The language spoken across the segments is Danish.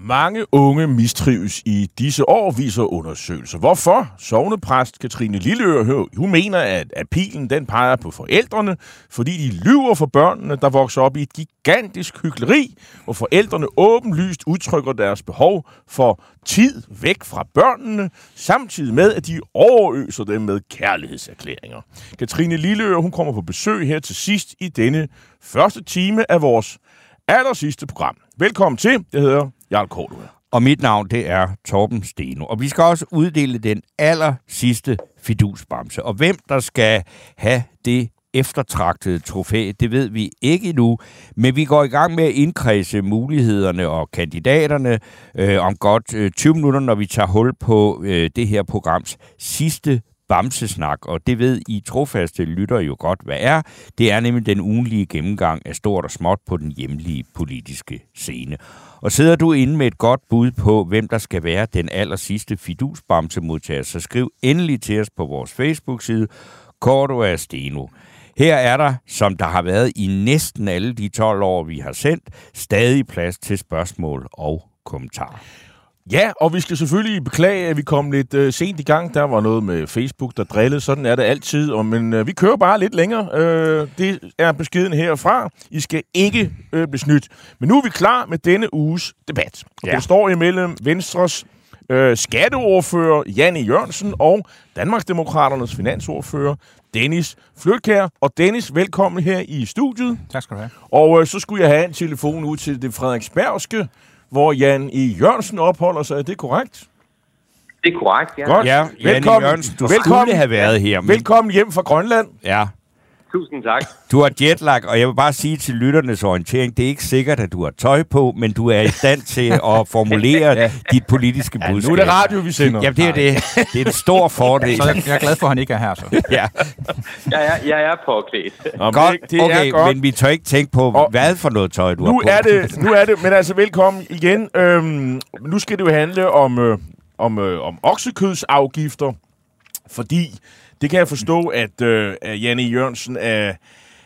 Mange unge mistrives i disse år, viser undersøgelser. Hvorfor? Sovnepræst Katrine Lilleør, hun mener, at, at pilen den peger på forældrene, fordi de lyver for børnene, der vokser op i et gigantisk hyggeleri, hvor forældrene åbenlyst udtrykker deres behov for tid væk fra børnene, samtidig med, at de overøser dem med kærlighedserklæringer. Katrine Lilleør, hun kommer på besøg her til sidst i denne første time af vores aller sidste program. Velkommen til. Jeg hedder Jarl Kortua. Og mit navn, det er Torben Steno. Og vi skal også uddele den aller sidste fidusbamse. Og hvem der skal have det eftertragtede trofæ, det ved vi ikke endnu, men vi går i gang med at indkredse mulighederne og kandidaterne øh, om godt øh, 20 minutter, når vi tager hul på øh, det her programs sidste Bamsesnak, og det ved I trofaste lytter jo godt, hvad er. Det er nemlig den ugenlige gennemgang af stort og småt på den hjemlige politiske scene. Og sidder du inde med et godt bud på, hvem der skal være den aller sidste fidusbamsemodtager, så skriv endelig til os på vores Facebook-side, Cordua Steno. Her er der, som der har været i næsten alle de 12 år, vi har sendt, stadig plads til spørgsmål og kommentarer. Ja, og vi skal selvfølgelig beklage, at vi kom lidt øh, sent i gang. Der var noget med Facebook, der drillede. Sådan er det altid. Og, men øh, vi kører bare lidt længere. Øh, det er beskeden herfra. I skal ikke øh, blive snydt. Men nu er vi klar med denne uges debat. Og Ja. Det står imellem Venstres øh, skatteordfører Janne Jørgensen og Danmarksdemokraternes finansordfører Dennis Flytkær. Og Dennis, velkommen her i studiet. Tak skal du have. Og øh, så skulle jeg have en telefon ud til det Frederiksbergske, hvor Jan E. Jørgensen opholder sig. Er det korrekt? Det er korrekt, ja. Godt. Ja, Janne Velkommen. Jørgensen, du Velkommen. skulle have været her. Men, Velkommen hjem fra Grønland. Ja, Tusind tak. du har jetlag, og jeg vil bare sige til lytternes orientering, det er ikke sikkert, at du har tøj på, men du er i stand til at formulere ja. dit politiske Ja, budskab. nu er det radio, vi sender. Ja, det er det. Det er en stor fordel. Så jeg, er glad for, at han ikke er her. Så. Ja, Jeg er, jeg er påklædt. Nå, men godt. Det, det okay, er godt. men vi tør ikke tænke på, Og- hvad for noget tøj, du Nu har på. er, det, nu er det, men altså velkommen igen. Øhm, nu skal det jo handle om, øh, om, øh, om oksekødsafgifter, fordi det kan jeg forstå, at, øh, Janne Jørgensen er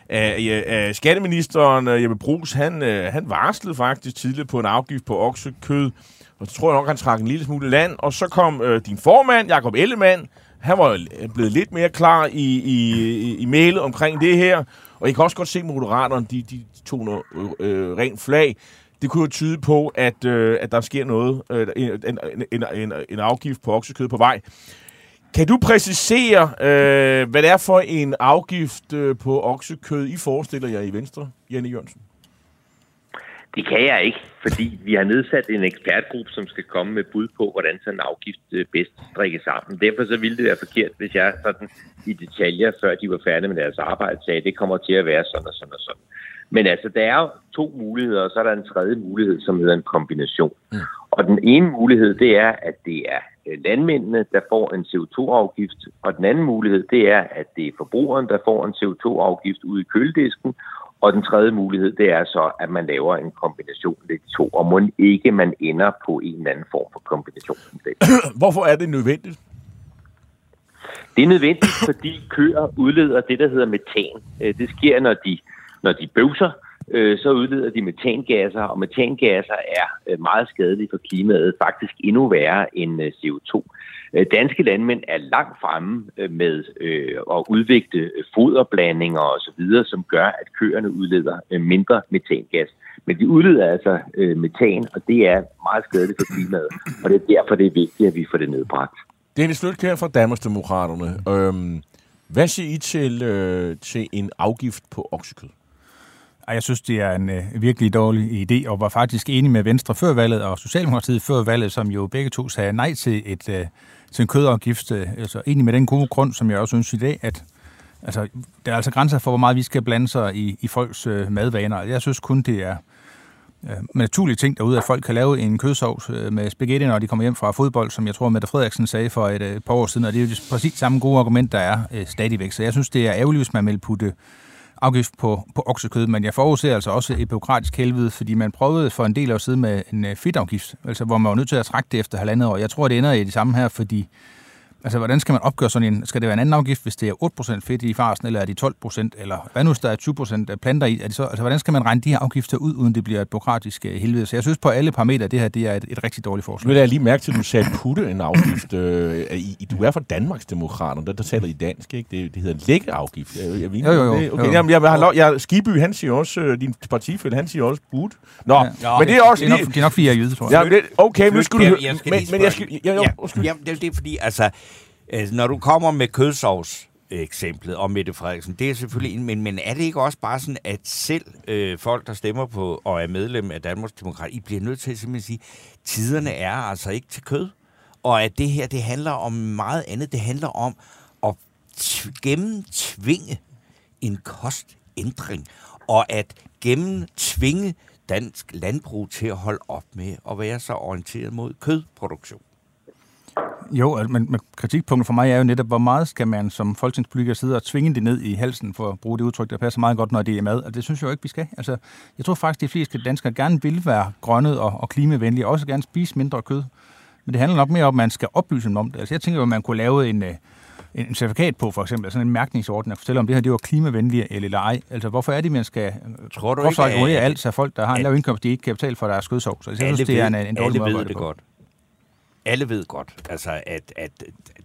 af, af skatteministeren øh, Jeppe Brugs, han, øh, han varslede faktisk tidligere på en afgift på oksekød, og så tror jeg nok, han trak en lille smule land, og så kom øh, din formand, Jakob Ellemann, han var øh, blevet lidt mere klar i, i, i, i mailet omkring det her, og jeg kan også godt se, at moderaterne, de, de, tog noget øh, rent flag. Det kunne jo tyde på, at, øh, at der sker noget, øh, en, en, en, en afgift på oksekød på vej. Kan du præcisere, øh, hvad det er for en afgift øh, på oksekød, I forestiller jer i Venstre, Janne Jørgensen? Det kan jeg ikke, fordi vi har nedsat en ekspertgruppe, som skal komme med bud på, hvordan sådan en afgift øh, bedst strikkes sammen. Derfor så ville det være forkert, hvis jeg sådan i detaljer, før de var færdige med deres arbejde, sagde, at det kommer til at være sådan og sådan og sådan. Men altså, der er to muligheder, og så er der en tredje mulighed, som hedder en kombination. Mm. Og den ene mulighed, det er, at det er landmændene, der får en CO2-afgift, og den anden mulighed, det er, at det er forbrugeren, der får en CO2-afgift ude i køledisken, og den tredje mulighed, det er så, at man laver en kombination af de to, og må ikke man ender på en eller anden form for kombination. Hvorfor er det nødvendigt? Det er nødvendigt, fordi køer udleder det, der hedder metan. Øh, Det sker, når de, når de bøvser, øh, så udleder de metangasser, og metangasser er øh, meget skadelige for klimaet, faktisk endnu værre end øh, CO2. Øh, Danske landmænd er langt fremme øh, med øh, at udvikle øh, foderblandinger osv., som gør, at køerne udleder øh, mindre metangas. Men de udleder altså øh, metan, og det er meget skadeligt for klimaet, og det er derfor, det er vigtigt, at vi får det nedbragt. Dennis Løtkær fra Danmarksdemokraterne. Øhm, hvad siger I til, øh, til en afgift på oksekød? Og Jeg synes, det er en øh, virkelig dårlig idé, og var faktisk enig med Venstre før valget og Socialdemokratiet før valget, som jo begge to sagde nej til, et, øh, til en kødafgift. Øh, altså enig med den gode grund, som jeg også synes i dag, at altså, der er altså grænser for, hvor meget vi skal blande sig i, i folks øh, madvaner. Jeg synes kun, det er øh, naturlige ting derude, at folk kan lave en kødsovs øh, med spaghetti, når de kommer hjem fra fodbold, som jeg tror, Mette Frederiksen sagde for et, øh, par år siden, og det er jo præcis samme gode argument, der er øh, stadigvæk. Så jeg synes, det er ærgerligt, hvis man vil putte afgift på, på oksekød, men jeg forudser altså også et byråkratisk helvede, fordi man prøvede for en del år siden med en øh, fedtafgift, altså hvor man var nødt til at trække det efter halvandet år. Jeg tror, det ender i det samme her, fordi Altså, hvordan skal man opgøre sådan en? Skal det være en anden afgift, hvis det er 8% fedt i farsen, eller er det 12%, eller hvad nu, hvis der er 20% planter i? Er det så, altså, hvordan skal man regne de her afgifter ud, uden det bliver et byråkratisk uh, helvede? Så jeg synes på alle parametre, det her det er et, et rigtig dårligt forslag. Nu vil jeg lige mærke til, at du sagde putte en afgift. Øh, i, du er fra Danmarks Demokrater, der, der taler i dansk, ikke? Det, det hedder lægge afgift. Jeg, jeg, jo, jo, jo. Det, okay, jo. Jamen, jeg, jeg, har, jeg, Skiby, han siger også, øh, din partifælde, han siger også putte. Nå, ja. men det er også det er nok, det er nok fordi, jeg er jyde, tror jeg. Ja, det, okay, nu skulle du... Jeg skal men, lige men jeg skal... Ja, jo, Ja, jamen, det, det er fordi, altså, altså, når du kommer med kødsovs, eksemplet om Mette Frederiksen, det er selvfølgelig en, men, men er det ikke også bare sådan, at selv øh, folk, der stemmer på og er medlem af Danmarks Demokrat, I bliver nødt til at simpelthen sige, tiderne er altså ikke til kød, og at det her, det handler om meget andet. Det handler om at t- gennemtvinge en kostændring, og at gennemtvinge dansk landbrug til at holde op med at være så orienteret mod kødproduktion. Jo, altså, men, men kritikpunktet for mig er jo netop, hvor meget skal man som folketingspolitiker sidde og tvinge det ned i halsen, for at bruge det udtryk, der passer meget godt, når det er mad. Og det synes jeg jo ikke, vi skal. Altså, jeg tror faktisk, de fleste danskere gerne vil være grønne og, og klimavenlige, og også gerne spise mindre kød. Men det handler nok mere om, at man skal oplyse dem om det. Altså, jeg tænker jo, at man kunne lave en, øh, en certifikat på, for eksempel, sådan en mærkningsordning, og fortælle om det her, det var klimavenligt eller ej. Altså, hvorfor er det, man skal Tror du hvorfor ikke, at- alt, så folk, der har en at- lav indkomst, de ikke kan betale for deres skødsovs. Altså, jeg synes, det er en, en dårlig alle måde at ved det godt. Alle ved godt, altså, at, at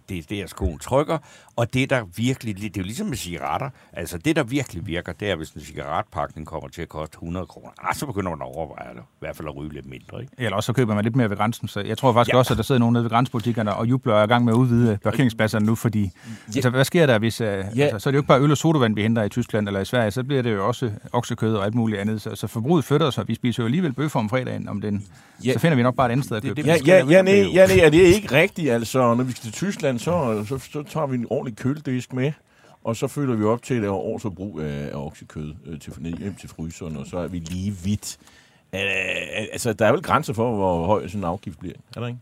det er der, skoen trykker, og det, der virkelig, det er jo ligesom med cigaretter, altså det, der virkelig virker, det er, hvis en cigaretpakning kommer til at koste 100 kroner, ah, så begynder man at overveje det, i hvert fald at ryge lidt mindre, ikke? Eller også så køber man lidt mere ved grænsen. Så jeg tror faktisk Ja. også, at der sidder nogen nede ved grænsebutikkerne og jubler og er i gang med at udvide parkeringspladserne nu, fordi... Ja. Altså, hvad sker der, hvis... Uh, ja. altså, så er det jo ikke bare øl og sodavand, vi henter i Tyskland eller i Sverige, så bliver det jo også oksekød og alt muligt andet. Så, så forbruget flytter sig. Vi spiser jo alligevel bøffer om fredagen, om den... Ja. Så finder vi nok bare et andet sted at købe det, det, Ja, ja, ja, nej, ja, nej, er det ikke rigtigt? Altså, når vi skal til Tyskland, så, så, så tager vi en ordentlig køledisk med, og så fylder vi op til et års forbrug af, af oksekød øh, til, ned hjem til fryseren, og så er vi lige vidt. Øh, altså, der er vel grænser for, hvor høj sådan en afgift bliver, er der ikke?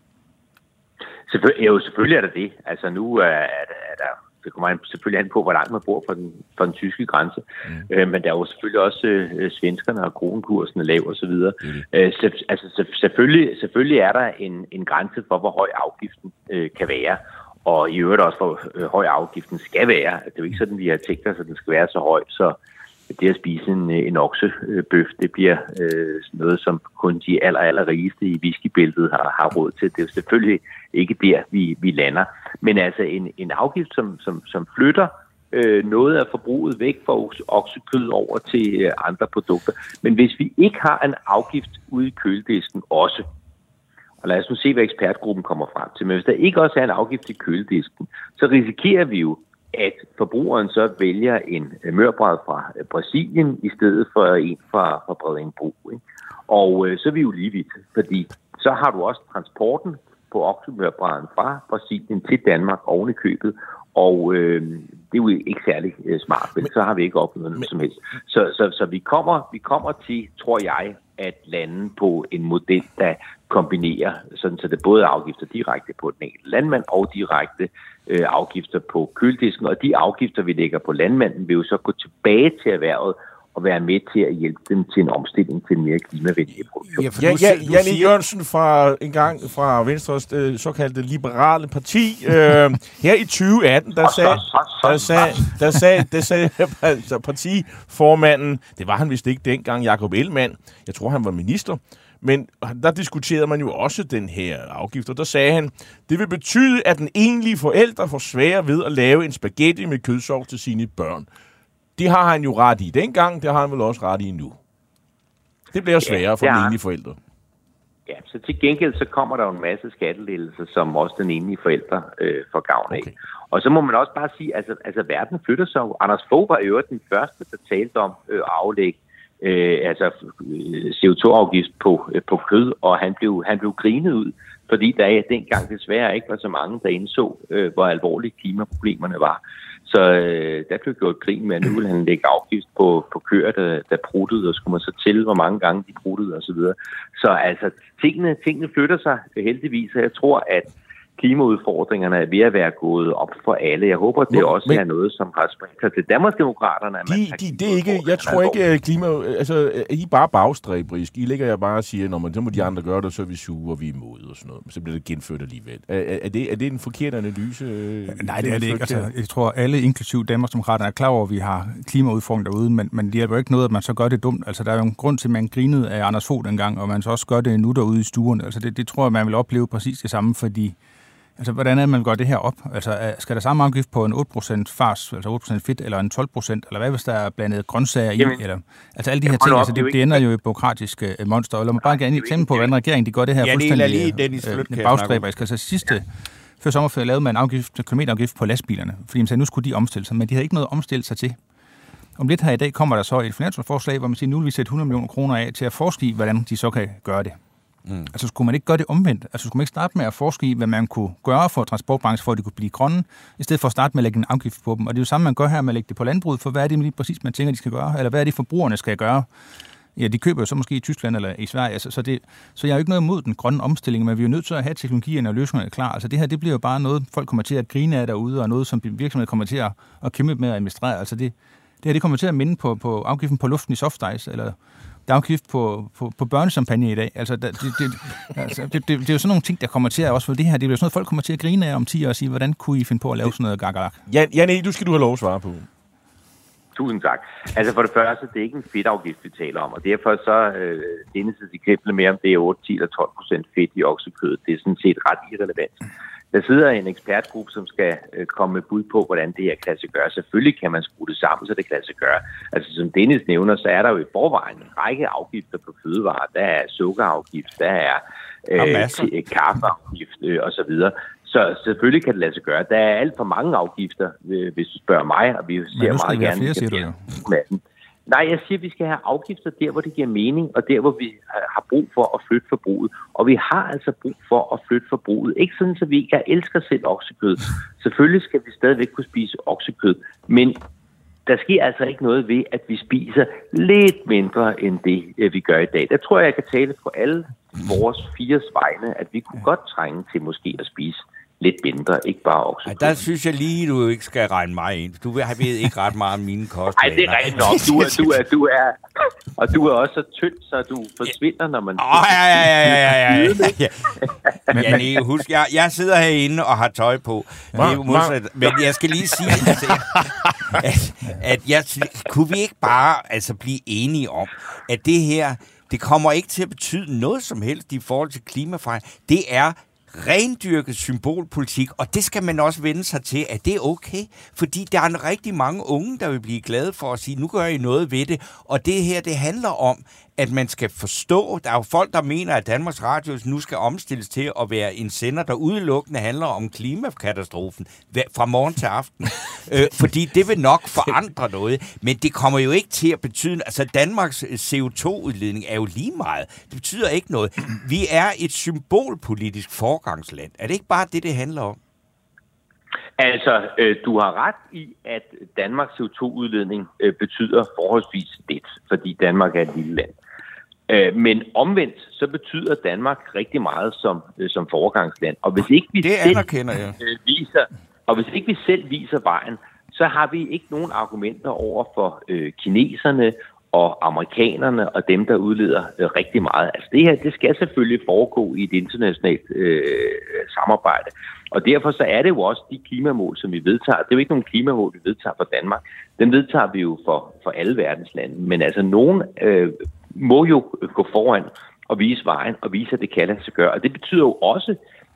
Selvfølgelig, jo, selvfølgelig er der det. Altså nu er, er, der, er der, det kommer selvfølgelig an på, hvor langt man bor fra den, fra den tyske grænse. Mm. Øh, men der er jo selvfølgelig også øh, svenskerne og kronkursen er lav og så videre. Det Øh, så, altså så, selvfølgelig, selvfølgelig er der en, en grænse for, hvor høj afgiften øh, kan være. Og i øvrigt også, hvor øh, høj afgiften skal være. Det er jo ikke sådan, vi har tænkt os, at den skal være så høj, så det at spise en, øh, en oksebøf, det bliver øh, noget, som kun de aller, aller rigeste i whiskybæltet har, har råd til. Det er jo selvfølgelig ikke der, vi, vi lander. Men altså en, en afgift, som, som, som flytter øh, noget af forbruget væk fra oksekød over til øh, andre produkter. Men hvis vi ikke har en afgift ude i køledisken også, og lad os nu se, hvad ekspertgruppen kommer frem til. Men hvis der ikke også er en afgift i køledisken, så risikerer vi jo, at forbrugeren så vælger en øh, mørbræd fra øh, Brasilien i stedet for en fra, fra Bredingbro. Ikke? Og øh, så er vi jo lige vidt, fordi så har du også transporten på oksemørbræden fra Brasilien til Danmark oven i købet, og øh, det er jo ikke særlig øh, smart, men så har vi ikke opnået noget som helst. Så, så, så vi, kommer, vi kommer til, tror jeg, at lande på en model, der kombinerer, sådan så det både er afgifter direkte på den enkelte landmand og direkte øh, afgifter på køledisken. Og de afgifter, vi lægger på landmanden, vil jo så gå tilbage til erhvervet og være med til at hjælpe dem til en omstilling til en mere klimavenlig produktion. for Ja, du ja, selv- du Janne siger- Jørgensen fra en gang fra Venstres øh, såkaldte liberale parti. Øh, her i 2018, der sagde, der sagde, der sagde, der sagde altså, partiformanden, det var han vist ikke dengang, Jakob Ellemann, jeg tror han var minister, men der diskuterede man jo også den her afgift, og der sagde han, det vil betyde, at den enlige forælder får svære ved at lave en spaghetti med kødsovs til sine børn. Det har han jo ret i dengang, det har han vel også ret i nu. Det bliver sværere for det den enlige forælder. Ja, så til gengæld så kommer der jo en masse skattelettelser, som også den enlige forælder øh, får gavn af. Okay. Og så må man også bare sige, altså, altså verden flytter sig. Anders Fogh var øvrigt den første, der talte om øh, at aflægge øh, altså øh, CO2-afgift på, øh, på kød, og han blev, han blev grinet ud, fordi der dengang desværre ikke var så mange, der indså, øh, hvor alvorlige klimaproblemerne var. Så øh, der blev gjort grin med, at nu ville han lægge afgift på, på køer, der, der pruttede, og skulle man så til, hvor mange gange de pruttede osv. Så, så altså, tingene, tingene flytter sig heldigvis, og jeg tror, at klimaudfordringerne er ved at være gået op for alle. Jeg håber, det også men, er noget, som har spredt sig til Danmarksdemokraterne. De, de, det er ikke, jeg tror ikke, at klima... Altså, I er bare bagstræbrisk. I ligger jeg bare og siger, når man, så må de andre gøre det, så er vi sure, og vi er imod og sådan noget. Så bliver det genført alligevel. Er, er, det, er det en forkert analyse? Nej, det er det ikke. Altså, jeg tror, alle, inklusiv Danmarksdemokraterne, er klar over, at vi har klimaudfordringer derude, men, men det er jo ikke noget, at man så gør det dumt. Altså, der er jo en grund til, at man grinede af Anders Fogh dengang, og man så også gør det nu derude i stuen. Altså, det, det tror jeg, man vil opleve præcis det samme, fordi Altså, hvordan er det, man gør det her op? Altså, skal der samme afgift på en 8% fars, altså 8% fedt, eller en 12%, eller hvad hvis der er blandet grøntsager i? Eller, altså, alle de her ting, altså, det, det ender jo i byråkratiske uh, monster. Eller man bare gerne eksempel på, hvordan regeringen de gør det her ja, fuldstændig lige Dennis øh, bagstræberisk. Altså, sidste, før sommerferie lavede man en afgift, kilometerafgift på lastbilerne, fordi man sagde, nu skulle de omstille sig, men de havde ikke noget omstillet sig til. Om lidt her i dag kommer der så et finansforslag, hvor man siger, nu vil vi sætte 100 millioner kroner af til at forske i, hvordan de så kan gøre det. Mm. Altså skulle man ikke gøre det omvendt? Altså skulle man ikke starte med at forske i, hvad man kunne gøre for transportbranchen, for at de kunne blive grønne, i stedet for at starte med at lægge en afgift på dem? Og det er jo samme, man gør her med at lægge det på landbruget, for hvad er det lige præcis, man tænker, de skal gøre? Eller hvad er det, forbrugerne skal gøre? Ja, de køber jo så måske i Tyskland eller i Sverige, altså, så, det, så jeg er jo ikke noget imod den grønne omstilling, men vi er jo nødt til at have teknologierne og løsningerne klar. Altså det her, det bliver jo bare noget, folk kommer til at grine af derude, og noget, som virksomheder kommer til at, at kæmpe med at administrere. Altså det, det her, det kommer til at minde på, på afgiften på luften i soft ice, eller der er afgift på, på, på børnesampagne i dag. Altså, det, det, altså det, det, det, er jo sådan nogle ting, der kommer til at også for det her. Det er jo sådan noget, folk kommer til at grine af om 10 år og sige, hvordan kunne I finde på at lave sådan noget gakkelak? Jan, Jan du skal du have lov at svare på. Tusind tak. Altså for det første, det er ikke en fedtafgift, vi taler om, og derfor så øh, denne eksempel med, om det er 8, 10 eller 12 procent fedt i oksekødet, det er sådan set ret irrelevant. Der sidder en ekspertgruppe, som skal øh, komme med bud på, hvordan det her kan sig gøre. Selvfølgelig kan man skrue det sammen, så det kan sig gøre. Altså som Dennis nævner, så er der jo i forvejen en række afgifter på fødevarer. Der er sukkerafgift, der er øh, kaffeafgift øh, osv. Så selvfølgelig kan det lade sig gøre. Der er alt for mange afgifter, øh, hvis du spørger mig, og vi ser meget gerne... Flere, siger du jo. Nej, jeg siger, at vi skal have afgifter der, hvor det giver mening, og der, hvor vi har brug for at flytte forbruget. Og vi har altså brug for at flytte forbruget. Ikke sådan, at vi jeg elsker selv oksekød. Selvfølgelig skal vi stadigvæk kunne spise oksekød, men der sker altså ikke noget ved, at vi spiser lidt mindre end det, øh, vi gør i dag. Der tror jeg, jeg kan tale på alle vores fire vegne, at vi kunne godt trænge til måske at spise lidt mindre, ikke bare oksekød. Ja, der synes jeg lige, du ikke skal regne mig ind. Du ved ikke ret meget om mine kost. Nej, det er rent nok. Du er, du, er, du er, og du er også så tynd, så du forsvinder, når man... Åh, oh, ja, ja, ja, ja, ja, ja. ja. Men, ja, nej, husk, jeg, jeg sidder herinde og har tøj på. Men, modsat, men jeg skal lige sige, altså, at, at jeg, kunne vi ikke bare altså, blive enige om, at det her, det kommer ikke til at betyde noget som helst i forhold til klimaforandring. Det er rendyrket symbolpolitik, og det skal man også vende sig til, at det er okay, fordi der er en rigtig mange unge, der vil blive glade for at sige, nu gør I noget ved det, og det her, det handler om, at man skal forstå, der er jo folk, der mener, at Danmarks Radio nu skal omstilles til at være en sender, der udelukkende handler om klimakatastrofen fra morgen til aften. øh, fordi det vil nok forandre noget, men det kommer jo ikke til at betyde... Altså, Danmarks CO2-udledning er jo lige meget. Det betyder ikke noget. Vi er et symbolpolitisk forgangsland. Er det ikke bare det, det handler om? Altså, øh, du har ret i, at Danmarks CO2-udledning øh, betyder forholdsvis lidt, fordi Danmark er et lille land. Øh, men omvendt, så betyder Danmark rigtig meget som, øh, som foregangsland. Og hvis ikke vi det selv jeg. Øh, viser, og hvis ikke vi selv viser vejen, så har vi ikke nogen argumenter over for øh, kineserne og amerikanerne og dem, der udleder øh, rigtig meget. Altså det her, det skal selvfølgelig foregå i et internationalt øh, samarbejde. Og derfor så er det jo også de klimamål, som vi vedtager. Det er jo ikke nogen klimamål, vi vedtager for Danmark. Den vedtager vi jo for, for alle verdens lande. Men altså nogen øh, må jo gå foran og vise vejen og vise, at det kan lade sig gøre. Og det betyder jo også,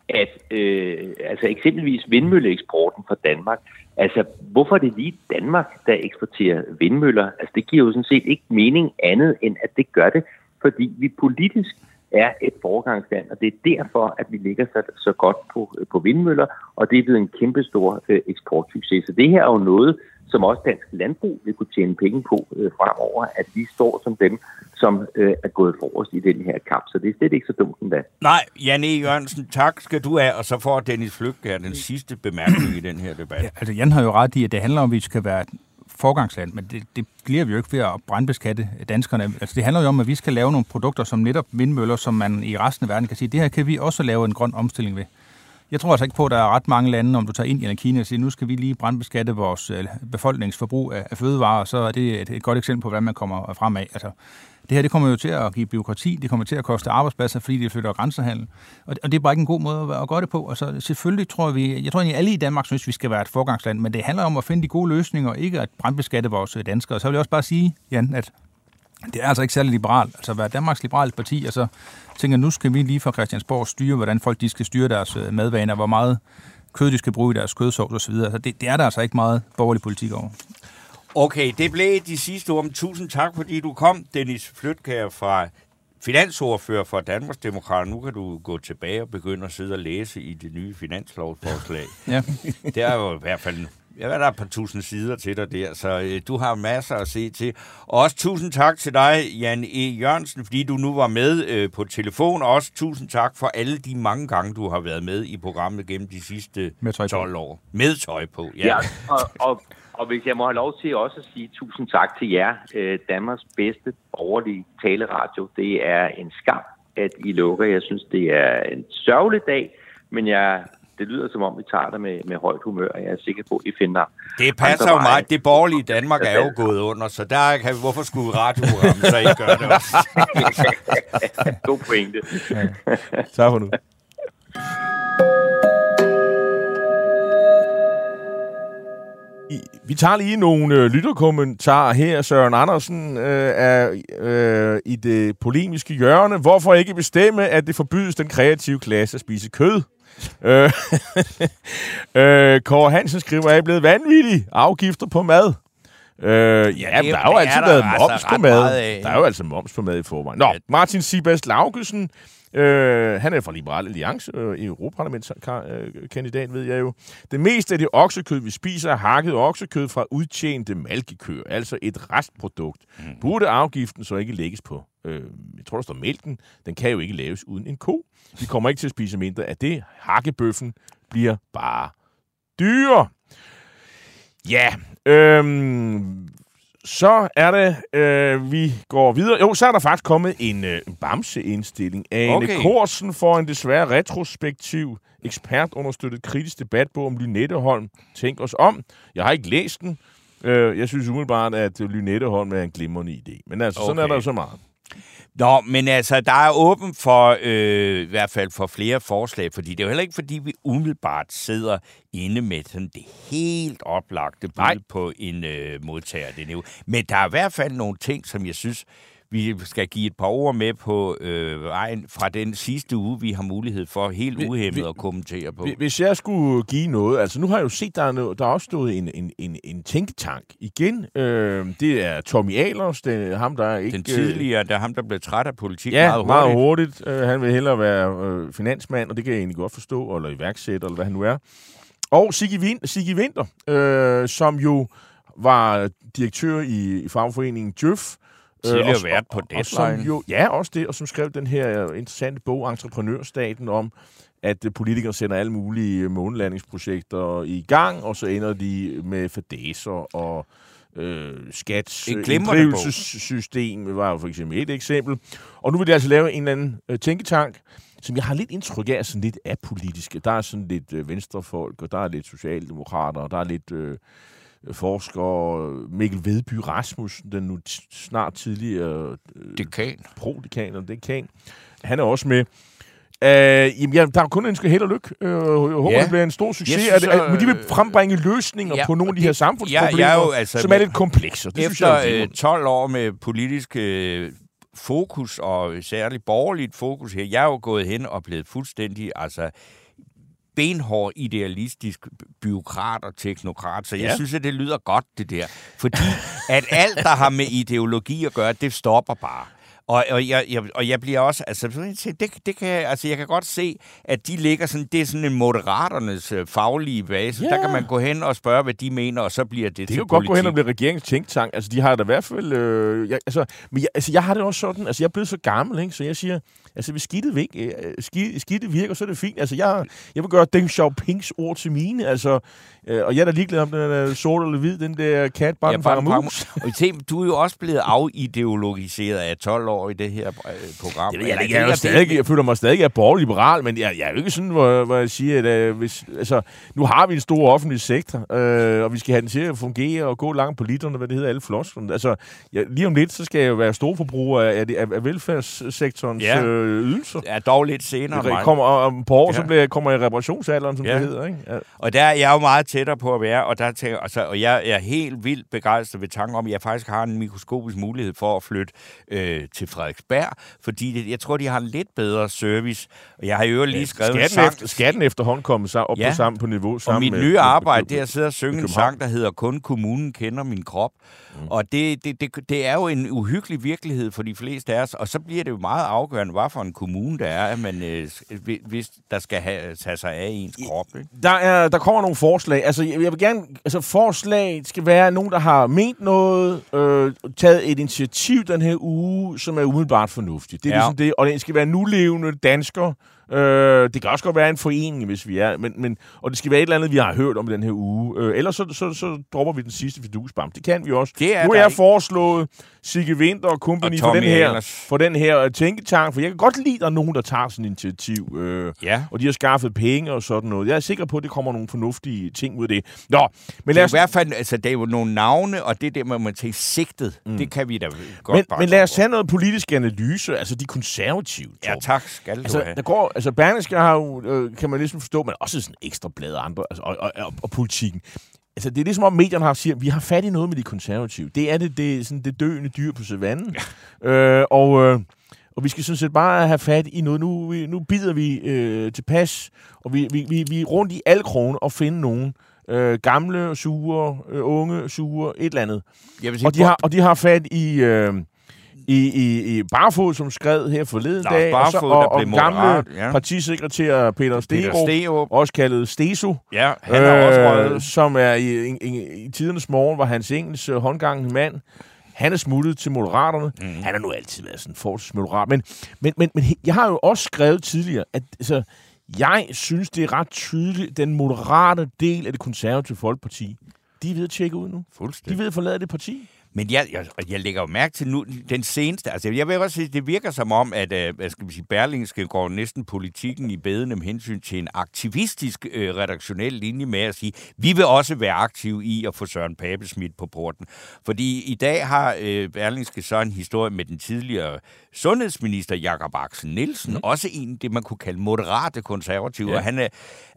at øh, altså eksempelvis vindmølleeksporten fra Danmark, altså hvorfor er det lige Danmark, der eksporterer vindmøller? Altså det giver jo sådan set ikke mening andet, end at det gør det, fordi vi politisk er et foregangsland, og det er derfor, at vi ligger så, så godt på, på vindmøller, og det er blevet en kæmpe stor øh, eksportsucces. Så det her er jo noget, som også dansk landbrug vil kunne tjene penge på øh, fremover, at vi står som dem, som øh, er gået forrest i den her kamp. Så det er slet ikke så dumt endda. Nej, Jan E. Jørgensen, tak skal du have, og så får Dennis Flygkær den sidste bemærkning i den her debat. Ja, altså Jan har jo ret i, at det handler om, at vi skal være forgangsland, men det, det bliver vi jo ikke ved at brandbeskatte danskerne. Altså det handler jo om, at vi skal lave nogle produkter som netop vindmøller, som man i resten af verden kan sige, det her kan vi også lave en grøn omstilling ved. Jeg tror altså ikke på, at der er ret mange lande, om du tager Indien og Kina og siger, nu skal vi lige brandbeskatte vores øh, befolkningsforbrug af fødevarer, så er det et godt eksempel på, hvordan man kommer fremad. Altså, det her det kommer jo til at give byråkrati, det kommer til at koste arbejdspladser, fordi det flytter grænsehandel. Og det er bare ikke en god måde at gøre det på. Altså, selvfølgelig tror vi, jeg tror egentlig alle i Danmark synes, vi skal være et forgangsland, men det handler om at finde de gode løsninger, og ikke at brandbeskatte vores øh, danskere. Så vil jeg også bare sige, Jan, at det er altså ikke særlig liberalt. Altså at være Danmarks liberale parti, og så tænker nu skal vi lige fra Christiansborg styre, hvordan folk de skal styre deres øh, madvaner, hvor meget kød de skal bruge i deres kødsovs osv. Altså det, det er der altså ikke meget borgerlig politik over. Okay, det blev de sidste ord. Tusind tak, fordi du kom, Dennis Flytkær fra finansordfører for Danmarksdemokraterne. Nu kan du gå tilbage og begynde at sidde og læse i det nye finanslovsforslag. ja. Det er jo i hvert fald jeg ved, der er et par tusind sider til dig der, så øh, du har masser at se til. Og også tusind tak til dig, Jan E. Jørgensen, fordi du nu var med øh, på telefon. Og også tusind tak for alle de mange gange, du har været med i programmet gennem de sidste 12 år. Med tøj på, ja. ja og, og, og hvis jeg må have lov til også at sige tusind tak til jer, øh, Danmarks bedste borgerlige taleradio. Det er en skam, at I lukker. Jeg synes, det er en sørgelig dag, men jeg det lyder som om, vi tager det med, med højt humør, og jeg er sikker på, at I finder Det passer jo meget. Det borgerlige Danmark er jo gået under, så der kan, hvorfor skulle radioprogrammet så ikke gøre det også? God pointe. tak for nu. Vi tager lige nogle øh, lytterkommentarer her. Søren Andersen øh, er øh, i det polemiske hjørne. Hvorfor ikke bestemme, at det forbydes den kreative klasse at spise kød? øh, øh, Kåre Hansen skriver, er I blevet vanvittig? Afgifter på mad. Øh, ja, det, der er jo altid været moms altså på mad. Der er jo altså moms på mad i forvejen. Nå, Martin Sibas Laugesen, øh, han er fra Liberal Alliance, øh, Europaparlamentskandidat, ved jeg jo. Det meste af det oksekød, vi spiser, er hakket oksekød fra udtjente malkekøer, altså et restprodukt. Mm. Burde afgiften så ikke lægges på? Øh, jeg tror, der står mælken. Den kan jo ikke laves uden en ko. Vi kommer ikke til at spise mindre af det. Hakkebøffen bliver bare dyre. Ja, øhm, så er det, øh, vi går videre. Jo, så er der faktisk kommet en, øh, bamseindstilling af okay. en Korsen for en desværre retrospektiv ekspertunderstøttet kritisk debat på om Lynetteholm. Tænk os om. Jeg har ikke læst den. Øh, jeg synes umiddelbart, at Lynetteholm er en glimrende idé. Men altså, okay. sådan er der jo så meget. Nå, men altså, der er åben for, øh, i hvert fald for flere forslag, fordi det er jo heller ikke, fordi vi umiddelbart sidder inde med sådan det helt oplagte bud på en øh, modtager. Det Men der er i hvert fald nogle ting, som jeg synes, vi skal give et par ord med på øh, vejen fra den sidste uge, vi har mulighed for helt uhemmet at kommentere på. Hvis jeg skulle give noget, altså nu har jeg jo set, der er, no, der er også stået en, en, en, en tænketank igen. Øh, det er Tommy Ahlers, det er ham, der er ikke... Den tidligere, det er ham, der blev træt af politik ja, meget hurtigt. meget hurtigt. Øh, han vil hellere være øh, finansmand, og det kan jeg egentlig godt forstå, eller iværksætter, eller hvad han nu er. Og Sigge, Win- Sigge Winter, øh, som jo var direktør i, i fagforeningen Djøf, Tidligere øh, været på Deadline. Og som jo, ja, også det, og som skrev den her interessante bog, Entreprenørstaten, om, at politikere sender alle mulige månelandingsprojekter i gang, og så ender de med fadæser og øh, skats inddrivelsessystem, var jo for eksempel et eksempel. Og nu vil de altså lave en eller anden øh, tænketank, som jeg har lidt indtryk af sådan lidt apolitiske. Der er sådan lidt øh, venstrefolk, og der er lidt socialdemokrater, og der er lidt... Øh, forsker Mikkel Vedby Rasmussen, den nu snart tidligere øh, dekan. pro-dekan og dekan. Han er også med. Uh, jamen, ja, der er kun ønske held og lykke. Uh, jeg håber, ja. det bliver en stor succes. Synes, at, at, at de vil frembringe løsninger ja, på nogle af de her samfundsproblemer, ja, jo, altså, som er lidt komplekse. Det efter synes jeg, 12 år med politisk øh, fokus, og særligt borgerligt fokus her, jeg er jo gået hen og blevet fuldstændig altså, benhård idealistisk byråkrat og teknokrat, så jeg ja. synes, at det lyder godt, det der. Fordi at alt, der har med ideologi at gøre, det stopper bare. Og, og, jeg, jeg, og jeg bliver også, altså, det, det kan, altså, jeg kan godt se, at de ligger sådan, det er sådan en moderaternes øh, faglige base. Ja. Der kan man gå hen og spørge, hvad de mener, og så bliver det, Det kan jo godt gå hen og blive regeringens tænktank. Altså, de har da i hvert fald... Øh, jeg, altså, men jeg, altså, jeg har det også sådan... Altså, jeg er blevet så gammel, ikke? Så jeg siger... Altså, hvis skidtet, væk, øh, skid, skidtet virker, så er det fint. Altså, jeg, jeg vil gøre Deng Xiaopings ord til mine. Altså, øh, og jeg er da ligeglad om den er sort eller hvid, den der kat, bare Ja, den fanger mus. Og se, du er jo også blevet afideologiseret af 12 år i det her øh, program. Jeg, jeg, jeg, jeg, det- stadig, jeg føler mig stadig af borgerliberal, men jeg, jeg er jo ikke sådan, hvor, hvor jeg siger, at øh, hvis, altså, nu har vi en stor offentlig sektor, øh, og vi skal have den til at fungere og gå langt på literne, hvad det hedder, alle flosklerne. Altså, jeg, lige om lidt, så skal jeg jo være storforbruger af, af, af, velfærdssektorens ja. øh, ydelser. er dog lidt senere. mig. kommer om på år, Ja. så bliver, kommer jeg i reparationsalderen, som Ja. det hedder. Ikke? Ja. Og der er jeg jo meget tættere på at være, og, der tænker, altså, og jeg er helt vildt begejstret ved tanken om, at jeg faktisk har en mikroskopisk mulighed for at flytte øh, til Frederiksberg, fordi det, jeg tror, de har en lidt bedre service. Og jeg har jo lige skrevet en Skatten, sang, efter, skatten efterhånden kommet så op Ja. på sammen på niveau. og Sammen mit med- nye arbejde, med- det er at sidde og synge en sang, der hedder Kun kommunen kender min krop. Mm. Og det, det, det, det er jo en uhyggelig virkelighed for de fleste af os, og så bliver det jo meget afgørende, hvad for en kommune det er, at man, øh, hvis der skal have, tage sig af ens krop. Ikke? Der, er, der kommer nogle forslag. Altså, jeg, jeg vil gerne... Altså, forslag skal være nogen, der har ment noget, øh, taget et initiativ den her uge, som er umiddelbart fornuftigt. Det er Ja. ja. ligesom det. Og det skal være nulevende danskere. Øh, det kan også godt være en forening, hvis vi er. Men, men, og det skal være et eller andet, vi har hørt om i den her uge. Øh, ellers så, så, så dropper vi den sidste fidusbam. Det kan vi også. Det er nu har jeg ikke. foreslået Sigge Winter og company Og for den her, Ahlers. for den her øh, tænketank. For jeg kan godt lide, at der er nogen, der tager sådan et initiativ. Øh, Ja. og de har skaffet penge og sådan noget. Jeg er sikker på, at det kommer nogle fornuftige ting ud af det. Nå, men Det lad er os, i hvert fald, altså, det er jo nogle navne, og det der, man må tage sigtet, mm. det kan vi da godt men, bare men lad os tage tage noget politisk analyse. Altså de konservative. Ja, Torben. tak skal Altså, du have. der går, altså Berlingske har jo, øh, kan man ligesom forstå, men også sådan ekstra blad og andre, altså, og, og, og, og politikken. Altså, det er ligesom om medierne har siger, vi har fat i noget med de konservative. Det er det, det, sådan det døende dyr på savannen. Ja. Øh, og, øh, og vi skal sådan set bare have fat i noget. Nu, vi- nu bider vi øh, til pas, og vi, vi, vi, vi er rundt i alle kroner og finde nogen. Øh, gamle, sure, øh, unge, sure, et eller andet. Jeg vil sige, Og de har, og de har fat i... Øh, i, i, i Barfod, som skrev her forleden Lars dag, og, så, Barfod, og, der og blev gamle moderat, ja. partisekretær Peter Stegerup. også kaldet Steso, Ja, han er også røget. som er i, i, i, i tidernes morgen, var hans engels øh, håndgangende mand. Han er smuttet til Moderaterne. Mm. Han har nu altid været sådan forholdsvis moderat. Men, men, men, men jeg har jo også skrevet tidligere, at altså, jeg synes, det er ret tydeligt, den moderate del af det konservative folkeparti, de er ved at tjekke ud nu. De Fuldstændig. er ved at forlade det parti. Men jeg, jeg, jeg lægger jo mærke til nu, den seneste, altså jeg vil også sige, det virker som om, at øh, hvad skal vi sige, Berlingske går næsten politikken i bedene med hensyn til en aktivistisk øh, redaktionel linje med at sige, vi vil også være aktive i at få Søren Pape smidt på porten. Fordi i dag har øh, Berlingske så en historie med den tidligere sundhedsminister Jakob Axel Nielsen, mm. også en, det man kunne kalde moderate konservative. Ja. og han er,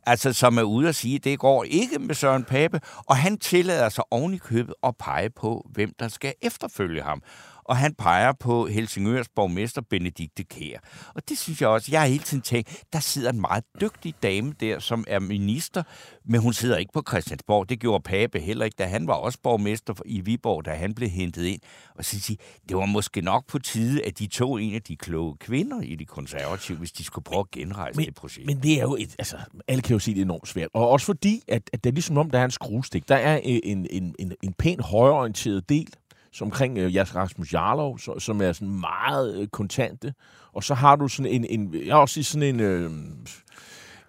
altså, som er ude at sige, at det går ikke med Søren Pape, og han tillader sig oven i købet at pege på, hvem der skal efterfølge ham. Og han peger på Helsingørs borgmester Benedikte Kær. Og det synes jeg også, jeg har hele tiden tænkt, der sidder en meget dygtig dame der, som er minister, men hun sidder ikke på Christiansborg. Det gjorde Pape heller ikke, da han var også borgmester i Viborg, da han blev hentet ind. Og så sige, det var måske nok på tide, at de tog en af de kloge kvinder i de konservative, hvis de skulle prøve at genrejse Men, det projekt. men det er jo et, altså, alle kan jo se, det er enormt svært. Og også fordi, at, at det er ligesom om, der er en skruestik. Der er en, en, en, en pæn højreorienteret del, som omkring øh, Jas Rasmus Jarlov, så, som er sådan meget øh, kontante. Og så har du sådan en, en jeg har også sige sådan en, øh,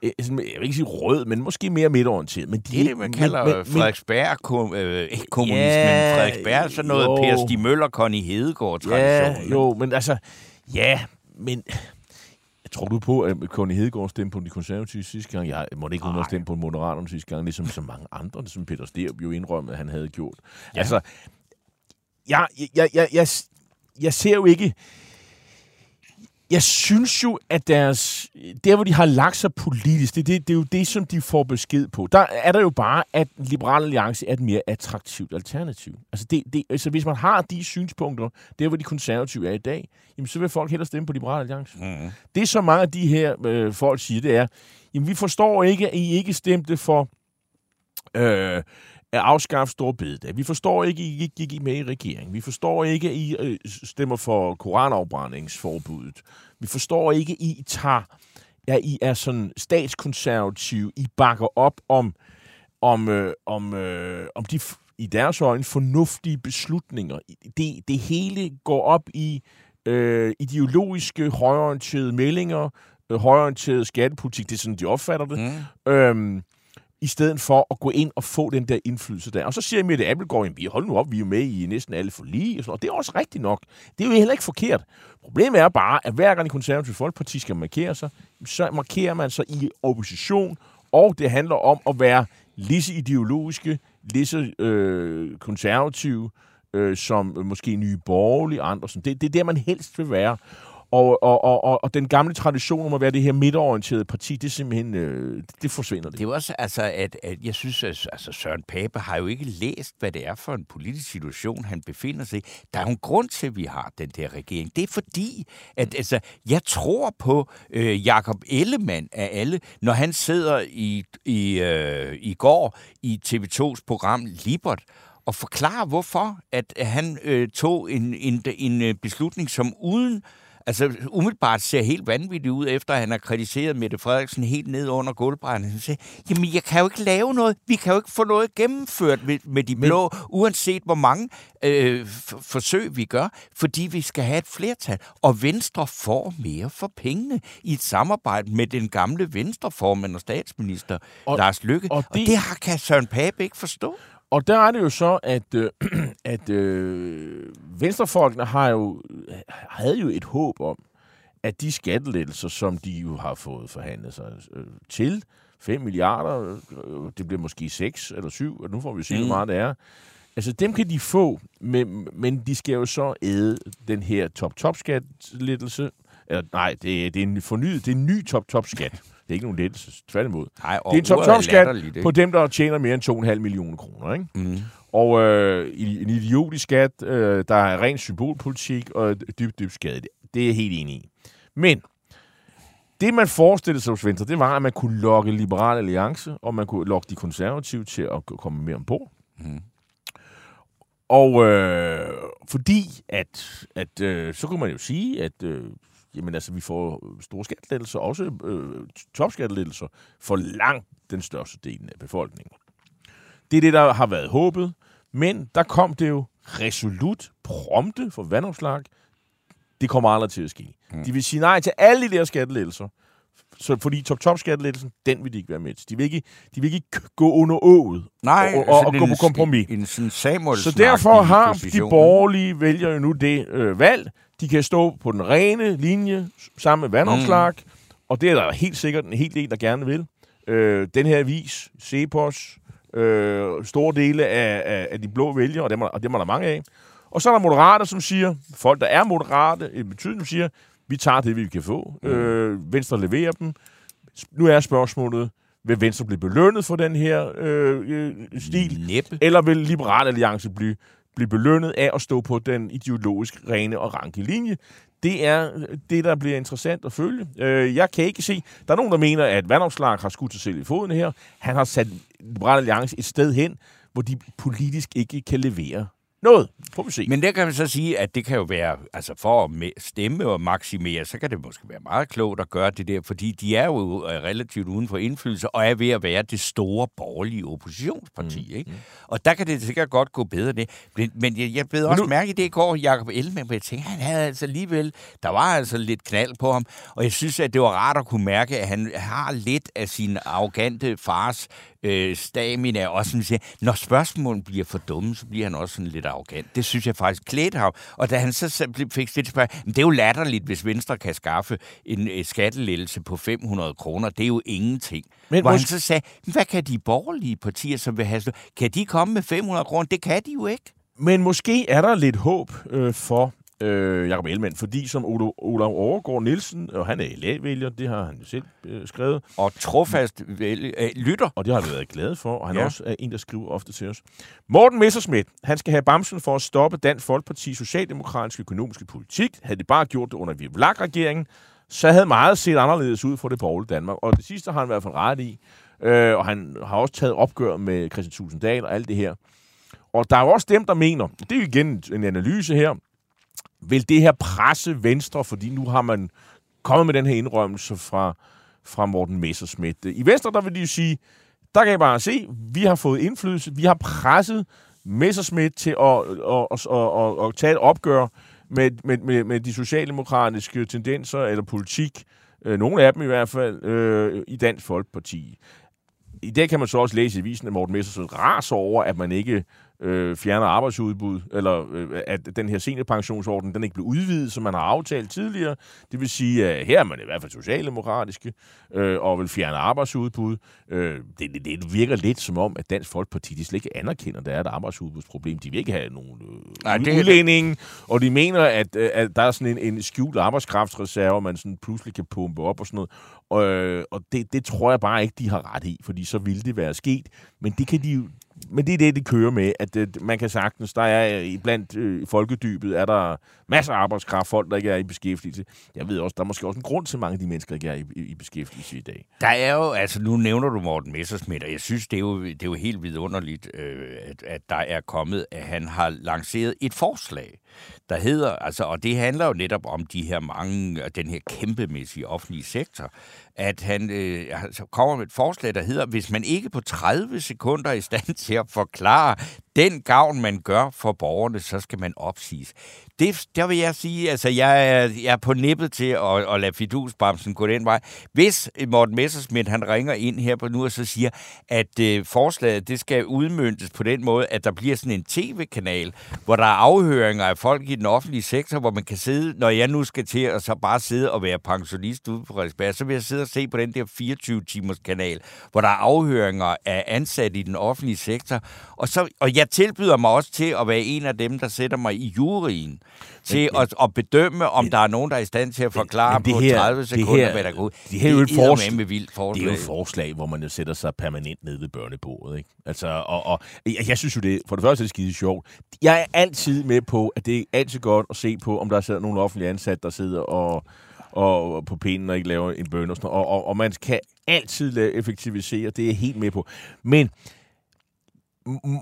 øh, sådan, jeg vil ikke sige rød, men måske mere midtorienteret. Men de, Det er det, man kalder men- men, Frederiksberg, kom, øh, ikke kommunismen, Ja, Frederiksberg, er sådan noget jo. Per Stig Møller, Connie Hedegaard Ja, jo, men altså, ja, men... Jeg tror du på, at Connie Hedegaard stemte på de konservative sidste gang? Jeg må ikke hun have stemt på Moderaterne sidste gang, ligesom så mange andre, som Peter Sterup jo indrømmede, at han havde gjort. Ja. Altså, jeg, jeg, jeg, jeg, jeg ser jo ikke... Jeg synes jo, at deres... Der, hvor de har lagt sig politisk, det, det, det er jo det, som de får besked på. Der er der jo bare, at Liberal Alliance er et mere attraktivt alternativ. Altså, det, det, altså hvis man har de synspunkter, der hvor de konservative er i dag, jamen, så vil folk hellere stemme på Liberal Alliance. Mm. Det, som mange af de her øh, folk siger, det er, jamen, vi forstår ikke, at I ikke stemte for... Øh, at afskaffe store bededag. Vi forstår ikke, at I ikke gik med i regeringen. Vi forstår ikke, at I øh, stemmer for koranafbrændingsforbuddet. Vi forstår ikke, at I tager, at I er sådan statskonservative. I bakker op om, om, øh, om, øh, om de i deres øjne fornuftige beslutninger. Det, det hele går op i øh, ideologiske, højorienterede meldinger, øh, højorienteret skattepolitik, det er sådan, de opfatter det. Mm. Øhm, i stedet for at gå ind og få den der indflydelse der. Og så siger Mette Appelgaard, at vi hold nu op, vi er med i næsten alle forlig, og, sådan, og det er også rigtigt nok. Det er jo heller ikke forkert. Problemet er bare, at hver gang det konservative folkeparti skal markere sig, så markerer man sig i opposition, og det handler om at være lige så ideologiske, lige så øh, konservative, øh, som måske nye borgerlige andre. Sådan. Det, det er der, man helst vil være. Og, og, og, og, og den gamle tradition om at være det her midterorienterede parti, det simpelthen, øh, det forsvinder. Det. det er også, altså, at, at jeg synes, at altså, Søren Pape har jo ikke læst, hvad det er for en politisk situation, han befinder sig i. Der er jo en grund til, at vi har den der regering. Det er fordi, at altså, jeg tror på øh, Jakob Ellemann af alle, når han sidder i, i, øh, i går i TV2's program Libert, og forklare, hvorfor at han øh, tog en, en, en beslutning, som uden altså umiddelbart ser helt vanvittigt ud, efter han har kritiseret Mette Frederiksen helt ned under gulvbrænden. Han siger, jamen jeg kan jo ikke lave noget, vi kan jo ikke få noget gennemført med, med de blå, Men... uanset hvor mange øh, forsøg vi gør, fordi vi skal have et flertal. Og Venstre får mere for pengene i et samarbejde med den gamle Venstreformand og statsminister og, Lars Lykke. Og det, og det har kan Søren Pape ikke forstå. Og der er det jo så, at, øh, at øh, venstrefolkene har jo, havde jo et håb om, at de skattelettelser, som de jo har fået forhandlet sig øh, til, 5 milliarder, øh, det bliver måske 6 eller 7, og nu får vi se, hvor mm. meget det er. Altså, dem kan de få, men, men de skal jo så æde den her top-top-skattelettelse. Eller, nej, det, det er en fornyet, det er en ny top-top-skat. Det er ikke nogen lettelse, tværtimod. Nej, det er en top-top-skat på dem, der tjener mere end 2,5 millioner kroner. Ikke? Mm. Og øh, en idiotisk skat, øh, der er ren symbolpolitik og dybt, dybt skadet. Det er jeg helt enig i. Men det, man forestillede sig hos Venstre, det var, at man kunne lokke Liberal Alliance, og man kunne lokke de konservative til at komme mere ombord. Mm. Og øh, fordi, at, at øh, så kunne man jo sige, at øh, jamen altså, vi får store skattelettelser, også øh, topskattelettelser, for langt den største del af befolkningen. Det er det, der har været håbet, men der kom det jo resolut, prompte for vandopslag. Det kommer aldrig til at ske. Mm. De vil sige nej til alle de der skattelettelser, så fordi top-top-skattelettelsen, den vil de ikke være med til. De vil ikke, de vil ikke gå under ået Nej, og, og, og gå på kompromis. En, en sådan så derfor har de borgerlige vælger jo nu det øh, valg, de kan stå på den rene linje sammen med vandopslag, mm. og det er der helt sikkert en hel del, der gerne vil. Øh, den her vis, Cepos, øh, store dele af, af, af de blå vælgere, og dem, er, og dem er der mange af. Og så er der moderater, som siger, folk, der er moderate, i betydning siger, vi tager det, vi kan få. Mm. Øh, Venstre leverer dem. Nu er spørgsmålet, vil Venstre blive belønnet for den her øh, øh stil? Næppe. Eller vil Liberal Alliance blive blive belønnet af at stå på den ideologisk rene og ranke linje. Det er øh, det, der bliver interessant at følge. Øh, jeg kan ikke se... Der er nogen, der mener, at Vandopslag har skudt sig selv i foden her. Han har sat Liberale Alliance et sted hen, hvor de politisk ikke kan levere noget. Får vi se. Men der kan man så sige, at det kan jo være, altså for at stemme og maksimere, så kan det måske være meget klogt at gøre det der, fordi de er jo øh, relativt uden for indflydelse, og er ved at være det store borgerlige oppositionsparti. Mm. Ikke? Og der kan det sikkert godt gå bedre det. Men jeg, jeg blev også nu... mærke i det i går, Jacob Ellemann, hvor jeg tænkte, han havde altså alligevel, der var altså lidt knald på ham, og jeg synes, at det var rart at kunne mærke, at han har lidt af sin arrogante fars øh, stamina, og sådan siger, når spørgsmålene bliver for dumme, så bliver han også sådan lidt arrogant. Det synes jeg faktisk klædte ham. Og da han så fik stillet spørgsmål, det er jo latterligt, hvis Venstre kan skaffe en øh, skattelettelse på 500 kroner. Det er jo ingenting. Men Hvor måske... han så sagde, hvad kan de borgerlige partier, som vil have... Kan de komme med 500 kroner? Det kan de jo ikke. Men måske er der lidt håb øh, for øh, Jacob Ellemann, fordi som Olav Overgaard Nielsen, og han er LA-vælger, det har han selv øh, skrevet. Og trofast vælger, øh, lytter. Og det har vi været glade for, og han ja. også er en, der skriver ofte til os. Morten Messerschmidt, han skal have bamsen for at stoppe Dansk Folkeparti Socialdemokratiske økonomiske politik. Havde de bare gjort det under Vivlak-regeringen, så havde meget set anderledes ud for det borgerlige Danmark. Og det sidste har han i hvert fald ret i. Øh, og han har også taget opgør med Christian Tusinddal og alt det her. Og der er jo også dem, der mener, det er jo igen en analyse her, vil det her presse Venstre, fordi nu har man kommet med den her indrømmelse fra, fra Morten Messerschmidt. I Venstre, der vil de jo sige, der kan I bare se, vi har fået indflydelse, vi har presset Messerschmidt til at, at, at, at, at, at tage et opgør med, med, med, med de socialdemokratiske tendenser eller politik, øh, nogle af dem i hvert fald, øh, i Dansk Folkeparti. I dag kan man så også læse i avisen, at Morten Messerschmidt raser over, at man ikke øh, fjerner arbejdsudbud, eller øh, at den her seniorpensionsorden, den ikke blev udvidet, som man har aftalt tidligere. Det vil sige, at her er man i hvert fald socialdemokratiske, øh, og vil fjerne arbejdsudbud. Øh, det, det, det virker lidt som om, at Dansk Folkeparti de slet ikke anerkender, at der er et arbejdsudbudsproblem. De vil ikke have nogen øh, Nej, det udlænding, og de mener, at, øh, at der er sådan en, en skjult arbejdskraftsreserve, man sådan pludselig kan pumpe op og sådan noget. Og, øh, og det, det tror jeg bare ikke, de har ret i, fordi så ville det være sket. Men det kan de jo men det er det, de kører med, at det, man kan sagtens, der er blandt øh, folkedybet, er der masser af arbejdskraft, folk, der ikke er i beskæftigelse. Jeg ved også, der er måske også en grund til, at mange af de mennesker ikke er i, i, i beskæftigelse i dag. Der er jo, altså nu nævner du Morten Messersmith, og jeg synes, det er jo, det er jo helt vidunderligt, øh, at, at der er kommet, at han har lanceret et forslag, der hedder, altså, og det handler jo netop om de her mange, den her kæmpemæssige offentlige sektor, at han øh, altså kommer med et forslag, der hedder, hvis man ikke på 30 sekunder er i stand til at forklare den gavn, man gør for borgerne, så skal man opsiges. Det, der vil jeg sige, altså jeg er, jeg er på nippet til at, at lade fidusbamsen gå den vej. Hvis Morten Messersmith, han ringer ind her på nu og så siger, at øh, forslaget, det skal udmyndtes på den måde, at der bliver sådan en tv-kanal, hvor der er afhøringer af folk i den offentlige sektor, hvor man kan sidde, når jeg nu skal til at så bare sidde og være pensionist ude på Frederiksberg, så vil jeg sidde og se på den der 24-timers kanal, hvor der er afhøringer af ansatte i den offentlige sektor. Og, så, og jeg tilbyder mig også til at være en af dem, der sætter mig i juryen, til at, at bedømme, om der er nogen, der er i stand til at forklare men det på her- 30 det sekunder, her- hvad der går ud. det her er jo et forslag- med vildt Det forslag. er jo et forslag, hvor man jo sætter sig permanent ned ved børnebordet. Ikke? Altså, og, og jeg, jeg synes jo, det for det første er det skide sjovt. Jeg er altid med på, at det er altid godt at se på, om der sidder nogle offentlige ansatte, der sidder og, og på pinden og ikke laver en bøn og sådan noget. Og, og, og man kan altid effektivisere, det er jeg helt med på. Men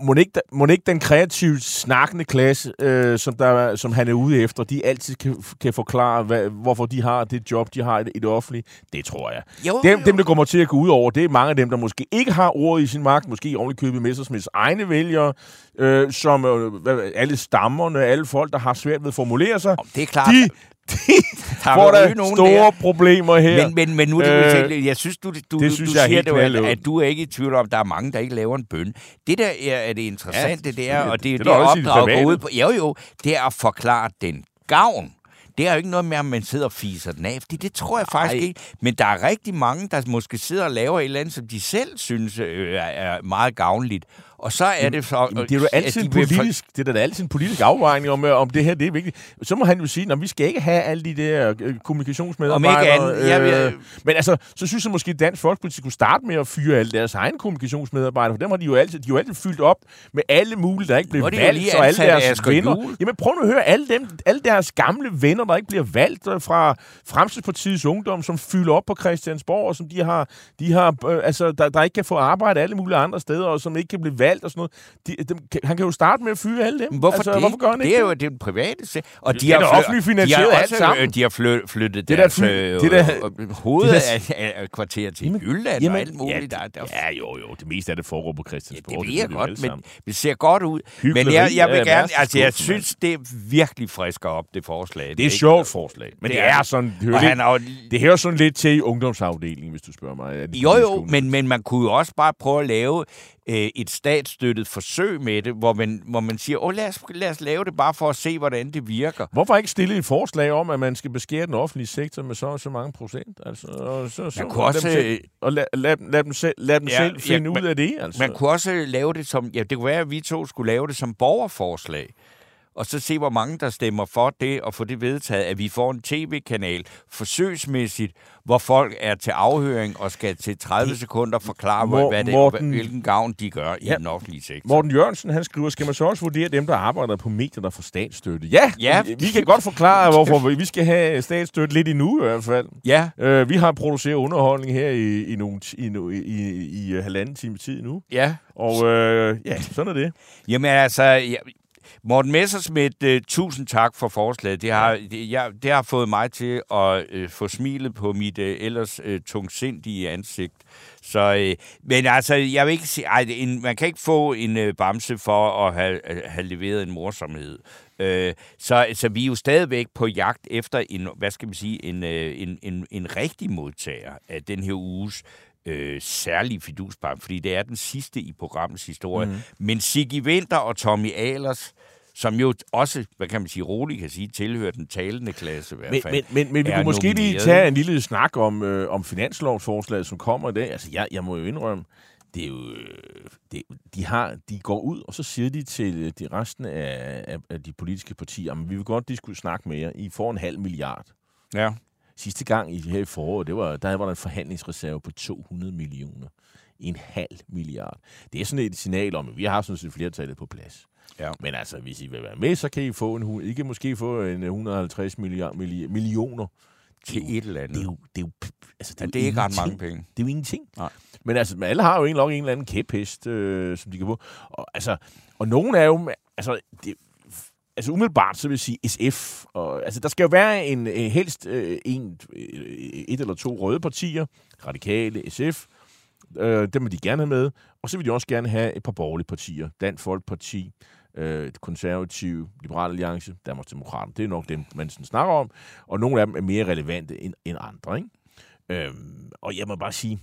må ikke, må ikke den kreative, snakkende klasse, øh, som, der, som han er ude efter, de altid kan, kan forklare, hvad, hvorfor de har det job, de har i det, i det offentlige? Det tror jeg. Jo, Dem, jo. dem, der kommer til at gå ud over, det er mange af dem, der måske ikke har ordet i sin magt, måske i købet Messersmiths egne vælgere, øh, som øh, alle stammerne, alle folk, der har svært ved at formulere sig, Det er klart. de Der får der nogen store der. problemer her. Men, men, men nu er det Øh, øh, jeg synes, du, du, det du, synes du jeg er siger det at, at du er ikke i tvivl om, at der er mange, der ikke laver en bøn. Det der er, er det interessante, det er, og det, det det, er det da også i det opdrag går private. ud på, jo jo, det er at forklare den gavn. Det er jo ikke noget med, at man sidder og fiser den af, fordi det tror jeg faktisk Ej. ikke. Men der er rigtig mange, der måske sidder og laver et eller andet, som de selv synes øh, er meget gavnligt. Og så er det så... Jamen, det er jo altid en vil for- politisk, det er da altid en politisk afvejning om, øh, om det her det er vigtigt. Så må han jo sige, at vi skal ikke have alle de der øh, kommunikationsmedarbejdere. Om ikke andet, ja, vi øh, men altså, så synes jeg måske, at Dansk Folkeparti skulle starte med at fyre alle deres egne kommunikationsmedarbejdere, for dem har de jo altid, de jo altid fyldt op med alle mulige, der ikke de jo valgt, og alle deres Asger venner. Juhl. Jamen prøv nu at høre, alle, dem, alle deres gamle venner, der ikke bliver valgt øh, fra Fremskridspartiets Ungdom, som fylder op på Christiansborg, og som de har, de har øh, altså, der, der ikke kan få arbejde alle mulige andre steder, og som ikke kan blive valgt og sådan noget. De, dem, han kan jo starte med at fyre alle dem. Hvorfor altså, det? Hvorfor gør han det ikke er jo den private se- Og Det er offentligt finansieret de har alt sammen. øh, De har fly, flyttet Det er deres fly- øh, det er da- øh, hoved det er af, af kvarter til Jamen, Jylland jamen, og alt muligt. ja, der, der, Ja, jo, jo. Det meste af det foregår på Ja, Christiansborg. det ved jeg godt, men det ser godt ud. Hykleri Men jeg, jeg vil gerne, altså jeg synes, det virkelig frisker op, det forslag. Det er et sjovt forslag, men det, Det det er det. sådan... Det hører, det sådan lidt til i ungdomsafdelingen, hvis du spørger mig. Jo, jo, men, men man kunne jo også bare prøve at lave øh, et statsstøttet forsøg med det, hvor man, hvor man siger, Åh, lad, os, lad os lave det bare for at se, hvordan det virker. Hvorfor ikke stille et forslag om, at man skal beskære den offentlige sektor med så og så mange procent? Altså, og så, så, Man kunne også, Dem selv, og lad, lad, dem- lad dem selv, lad dem Ja, selv ja, finde men- ud af det. Altså. Man kunne også lave det som, ja, det kunne være, at vi to skulle lave det som borgerforslag, og så se, hvor mange der stemmer for det, og få det vedtaget, at vi får en tv-kanal forsøgsmæssigt, hvor folk er til afhøring og skal til 30 sekunder forklare, Mor- hvad det, Morten- hvilken gavn de gør i Ja. den offentlige sektor. Morten Jørgensen, han skriver, skal man så også vurdere dem, der arbejder på medier, der får statsstøtte? Ja, Ja. vi kan godt forklare, hvorfor vi skal have statsstøtte lidt endnu i hvert fald. Ja, Øh, vi har produceret underholdning her i, i, nogle, i, i, i, i halvanden time tid nu. ja. Og øh, ja, sådan er det. Jamen altså, ja, Morten Messersmith, uh, tusind tak for forslaget. Det har, det, jeg, det har fået mig til at uh, få smilet på mit uh, ellers uh, tungsindige ansigt. Så, uh, men altså, jeg vil ikke sige, ej, en, man kan ikke få en uh, bamse for at have, uh, have leveret en morsomhed. Uh, så, så vi er jo stadigvæk på jagt efter en, hvad skal man sige, en, uh, en, en, en rigtig modtager af den her uges øh, særlige fidusbarn, fordi det er den sidste i programmets historie. Mm. Men Siggy Winter og Tommy Ahlers, som jo også, hvad kan man sige, roligt kan sige, tilhører den talende klasse i hvert Men, fald. men, men, men vi er kunne måske lige nomineret. tage en lille snak om, øh, om finanslovsforslaget, som kommer i dag. Altså, jeg, jeg må jo indrømme, det er jo, øh, det, de, har, de går ud, og så siger de til øh, de resten af, af, af de politiske partier, at vi vil godt, de skulle snakke mere. I får en halv milliard. Ja. Sidste gang i her i foråret, det var, der var der en forhandlingsreserve på 200 millioner. En halv milliard. Det er sådan et signal om, at vi har sådan set flertallet på plads. Ja. Men altså, hvis I vil være med, så kan I få en, I kan måske få en 150 milliard, milli- millioner. Til et eller andet. Det er jo, det er jo, altså, Ja, jo det er ikke ret mange penge. Det er jo ingenting. Nej. Men altså, alle har jo en, en eller anden kæphest, øh, som de kan få. Og, altså, og nogen er jo... Altså, det, altså umiddelbart, så vil jeg sige SF. Og, altså, der skal jo være en, øh, helst øh, en, øh, et eller to røde partier. Radikale, SF. Øh, dem vil de gerne have med. Og så vil de også gerne have et par borgerlige partier. Dansk Folkeparti, øh, Konservative, Liberal Alliance, Danmarksdemokraterne. Det er nok dem, man sådan snakker om. Og nogle af dem er mere relevante end, end andre, ikke? Øhm, og jeg må bare sige,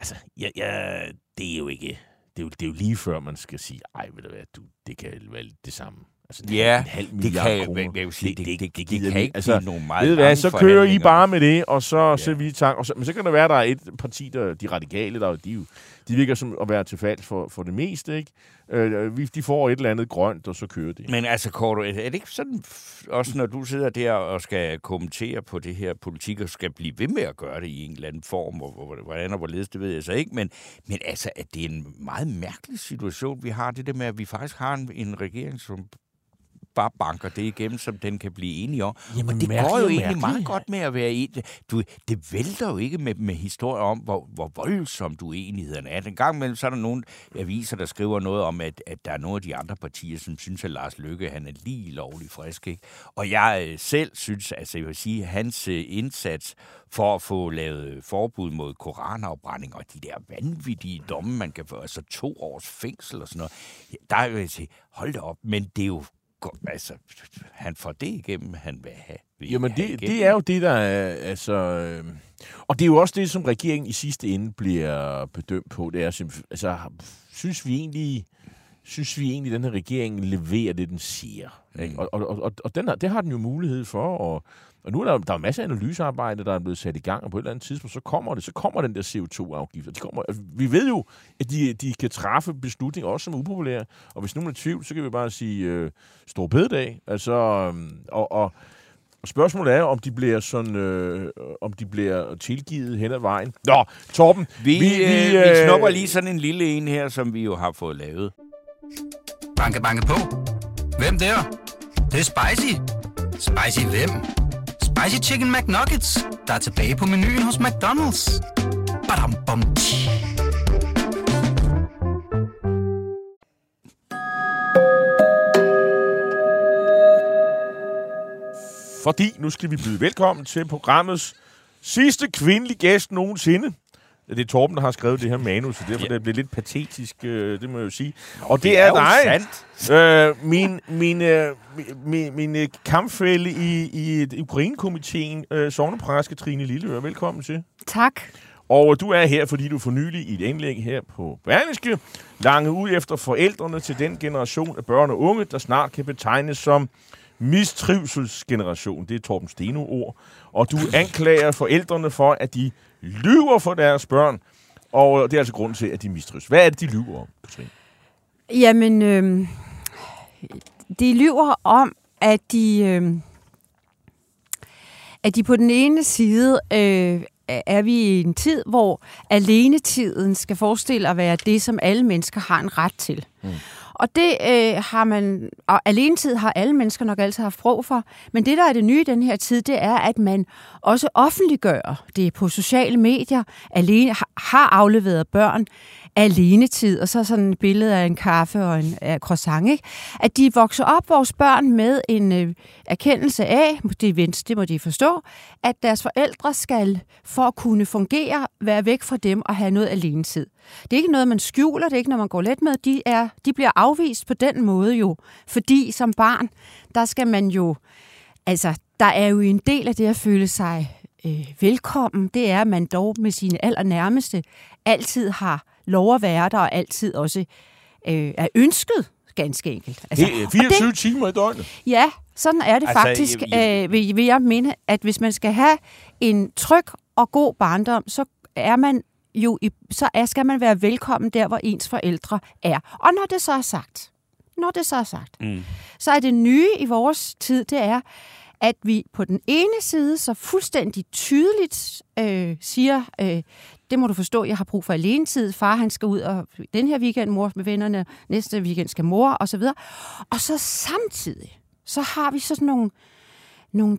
altså, jeg, jeg, det er jo ikke, det er jo, det er jo lige før, man skal sige, ej, ved du hvad, du, det kan være det samme. Altså, Ja, en halv det kan, jeg, jeg vil sige, det, det, det, det, gider kan ikke altså, blive nogle meget ved hvad, så kører I bare med det, og så Ja. ser vi i tank. Og så, men så kan det være, at der er et parti, der, de radikale, der, de, de virker som at være til fald for, for det meste, ikke? Øh, vi- de får et eller andet grønt, og så kører de. Men altså, Korto, er det ikke sådan, også når du sidder der og skal kommentere på det her politik, og skal blive ved med at gøre det i en eller anden form, og hvor- hvordan og hvorledes, det ved jeg så ikke, men, men altså, at det er en meget mærkelig situation, vi har, det der med, at vi faktisk har en, en regering, som bare banker det igennem, som den kan blive enige om. Jamen, og det går jo egentlig meget godt med at være en. Du, det vælter jo ikke med, med historier om, hvor, hvor voldsomt uenighederne er. En gang imellem, så er der nogle aviser, der skriver noget om, at, at der er nogle af de andre partier, som synes, at Lars Løkke han er lige lovlig frisk. Ikke? Og jeg øh, selv synes, altså jeg vil sige, hans øh, indsats for at få lavet øh, forbud mod koranafbrænding og de der vanvittige domme, man kan få, altså to års fængsel og sådan noget, der vil jeg sige, hold da op, men det er jo altså, han får det igennem, han vil have. Vil Jamen, have det, igennem. det er jo det, der er... Altså, øh, og det er jo også det, som regeringen i sidste ende bliver bedømt på. Det er. Altså, synes vi egentlig... Synes vi egentlig, at den her regering leverer det, den siger? Ikke? Mm. Og, og, og, og den har, det har den jo mulighed for. Og, og nu er der, der er masser af analysearbejde, der er blevet sat i gang, og på et eller andet tidspunkt, så kommer det, så kommer den der CO2-afgift. Og De kommer, altså, vi ved jo, at de, de kan træffe beslutninger, også som er upopulære. Og hvis nogen er i tvivl, så kan vi bare sige øh, stor bededag. Altså, øhm, og, og, og spørgsmålet er, om de bliver sådan, øh, om de bliver tilgivet hen ad vejen. Nå, Torben, Vi, vi, øh, vi øh, snupper lige sådan en lille en her, som vi jo har fået lavet. Banke, banke på. Hvem der? Det, det er spicy. Spicy hvem? Spicy Chicken McNuggets, der er tilbage på menuen hos McDonald's. Badum, bom, tji. Fordi nu skal vi byde velkommen til programmets sidste kvindelige gæst nogensinde. Det er Torben, der har skrevet det her manus, så derfor ja. det bliver lidt patetisk, øh, det må jeg jo sige. Og det, er, jo dig, sandt. øh, min, min, øh, min, min øh, kampfælde i, i Ukraine-komiteen, øh, sovnepræske Trine Lilleøre. Velkommen til. Tak. Og du er her, fordi du for nylig i et indlæg her på Berlingske lange ud efter forældrene til den generation af børn og unge, der snart kan betegnes som mistrivselsgeneration. Det er Torben Steno ord. Og du anklager forældrene for, at de lyver for deres børn. Og det er altså grunden til, at de mistrives. Hvad er det, de lyver om, Katrine? Jamen, øh, de lyver om, at de, øh, at de på den ene side øh, er vi i en tid, hvor alenetiden skal forestille at være det, som alle mennesker har en ret til. Mm. Og det øh, har man, og alenetid har alle mennesker nok altid haft brug for, men det, der er det nye i den her tid, det er, at man også offentliggør det på sociale medier, alene, har afleveret børn, alenetid, og så sådan et billede af en kaffe og en af croissant, ikke? At de vokser op, vores børn, med en øh, erkendelse af, det, det må de forstå, at deres forældre skal, for at kunne fungere, være væk fra dem og have noget alenetid. Det er ikke noget, man skjuler, det er ikke noget, man går let med. De, er, de bliver afvist på den måde jo, fordi som barn, der skal man jo, altså, der er jo en del af det at føle sig øh, velkommen, det er, at man dog med sine allernærmeste altid har lov at være der, og altid også øh, er ønsket, ganske enkelt. Altså, det er 24 det, timer i døgnet. Ja, sådan er det altså, faktisk, jeg, jeg, øh, vil, vil jeg mene, at hvis man skal have en tryg og god barndom, så er man jo i, så er, skal man være velkommen der, hvor ens forældre er. Og når det så er sagt, når det så er sagt, mm. så er det nye i vores tid, det er, at vi på den ene side så fuldstændig tydeligt øh, siger, øh, det må du forstå, jeg har brug for alenetid. Far, han skal ud og den her weekend, mor med vennerne, næste weekend skal mor, og så videre. Og så samtidig, så har vi sådan nogle, nogle,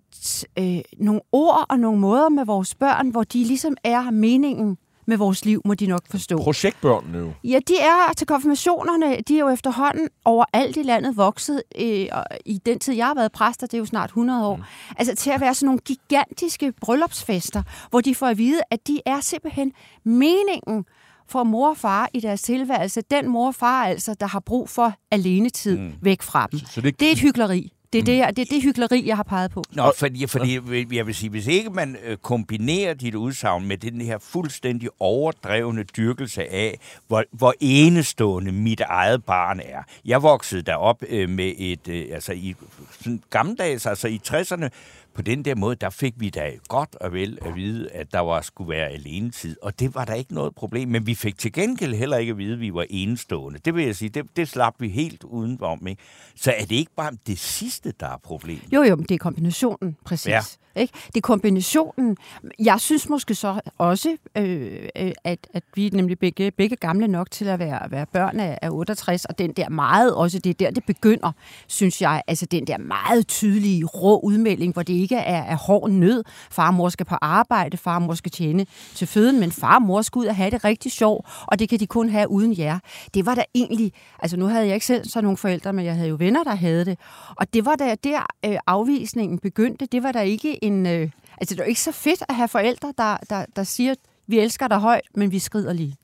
øh, nogle ord og nogle måder med vores børn, hvor de ligesom er meningen med vores liv, må de nok forstå. Projektbørnene jo. Ja, de er til konfirmationerne, de er jo efterhånden overalt i landet vokset. Øh, I den tid, jeg har været præst, det er jo snart 100 år. Mm. Altså til at være sådan nogle gigantiske bryllupsfester, hvor de får at vide, at de er simpelthen meningen for mor og far i deres tilværelse. Den mor og far altså, der har brug for alenetid mm. væk fra dem. Så det, det er et hyggeleri. Det er det, jeg, det, er det hyggeleri, jeg har peget på. Nå, fordi, fordi jeg vil sige, hvis ikke man øh, kombinerer dit udsagn med den her fuldstændig overdrevne dyrkelse af, hvor, hvor enestående mit eget barn er. Jeg voksede derop øh, med et, øh, altså i sådan gammeldags, altså i 60'erne, på den der måde, der fik vi da godt og vel at vide, at der var, skulle være alenetid, og det var der ikke noget problem. Men vi fik til gengæld heller ikke at vide, at vi var enestående. Det vil jeg sige, det, det slap vi helt udenom. Ikke? Så er det ikke bare det sidste, der er problemet? Jo, jo, men det er kombinationen, præcis. Ja. Ikke? Det er kombinationen. Jeg synes måske så også, øh, øh, at, at vi er nemlig begge, begge gamle nok til at være, være børn af, af 68, og den der meget, også det er der, det begynder, synes jeg, altså den der meget tydelige, rå udmelding, hvor det ikke er, er hård nød. Far og mor skal på arbejde, far og mor skal tjene til føden, men far og mor skal ud og have det rigtig sjovt, og det kan de kun have uden jer. Det var da egentlig, altså nu havde jeg ikke selv så nogle forældre, men jeg havde jo venner, der havde det, og det var da der øh, afvisningen begyndte, det var der ikke en... Øh, altså, det er jo ikke så fedt at have forældre, der, der, der siger, vi elsker dig højt, men vi skrider lige.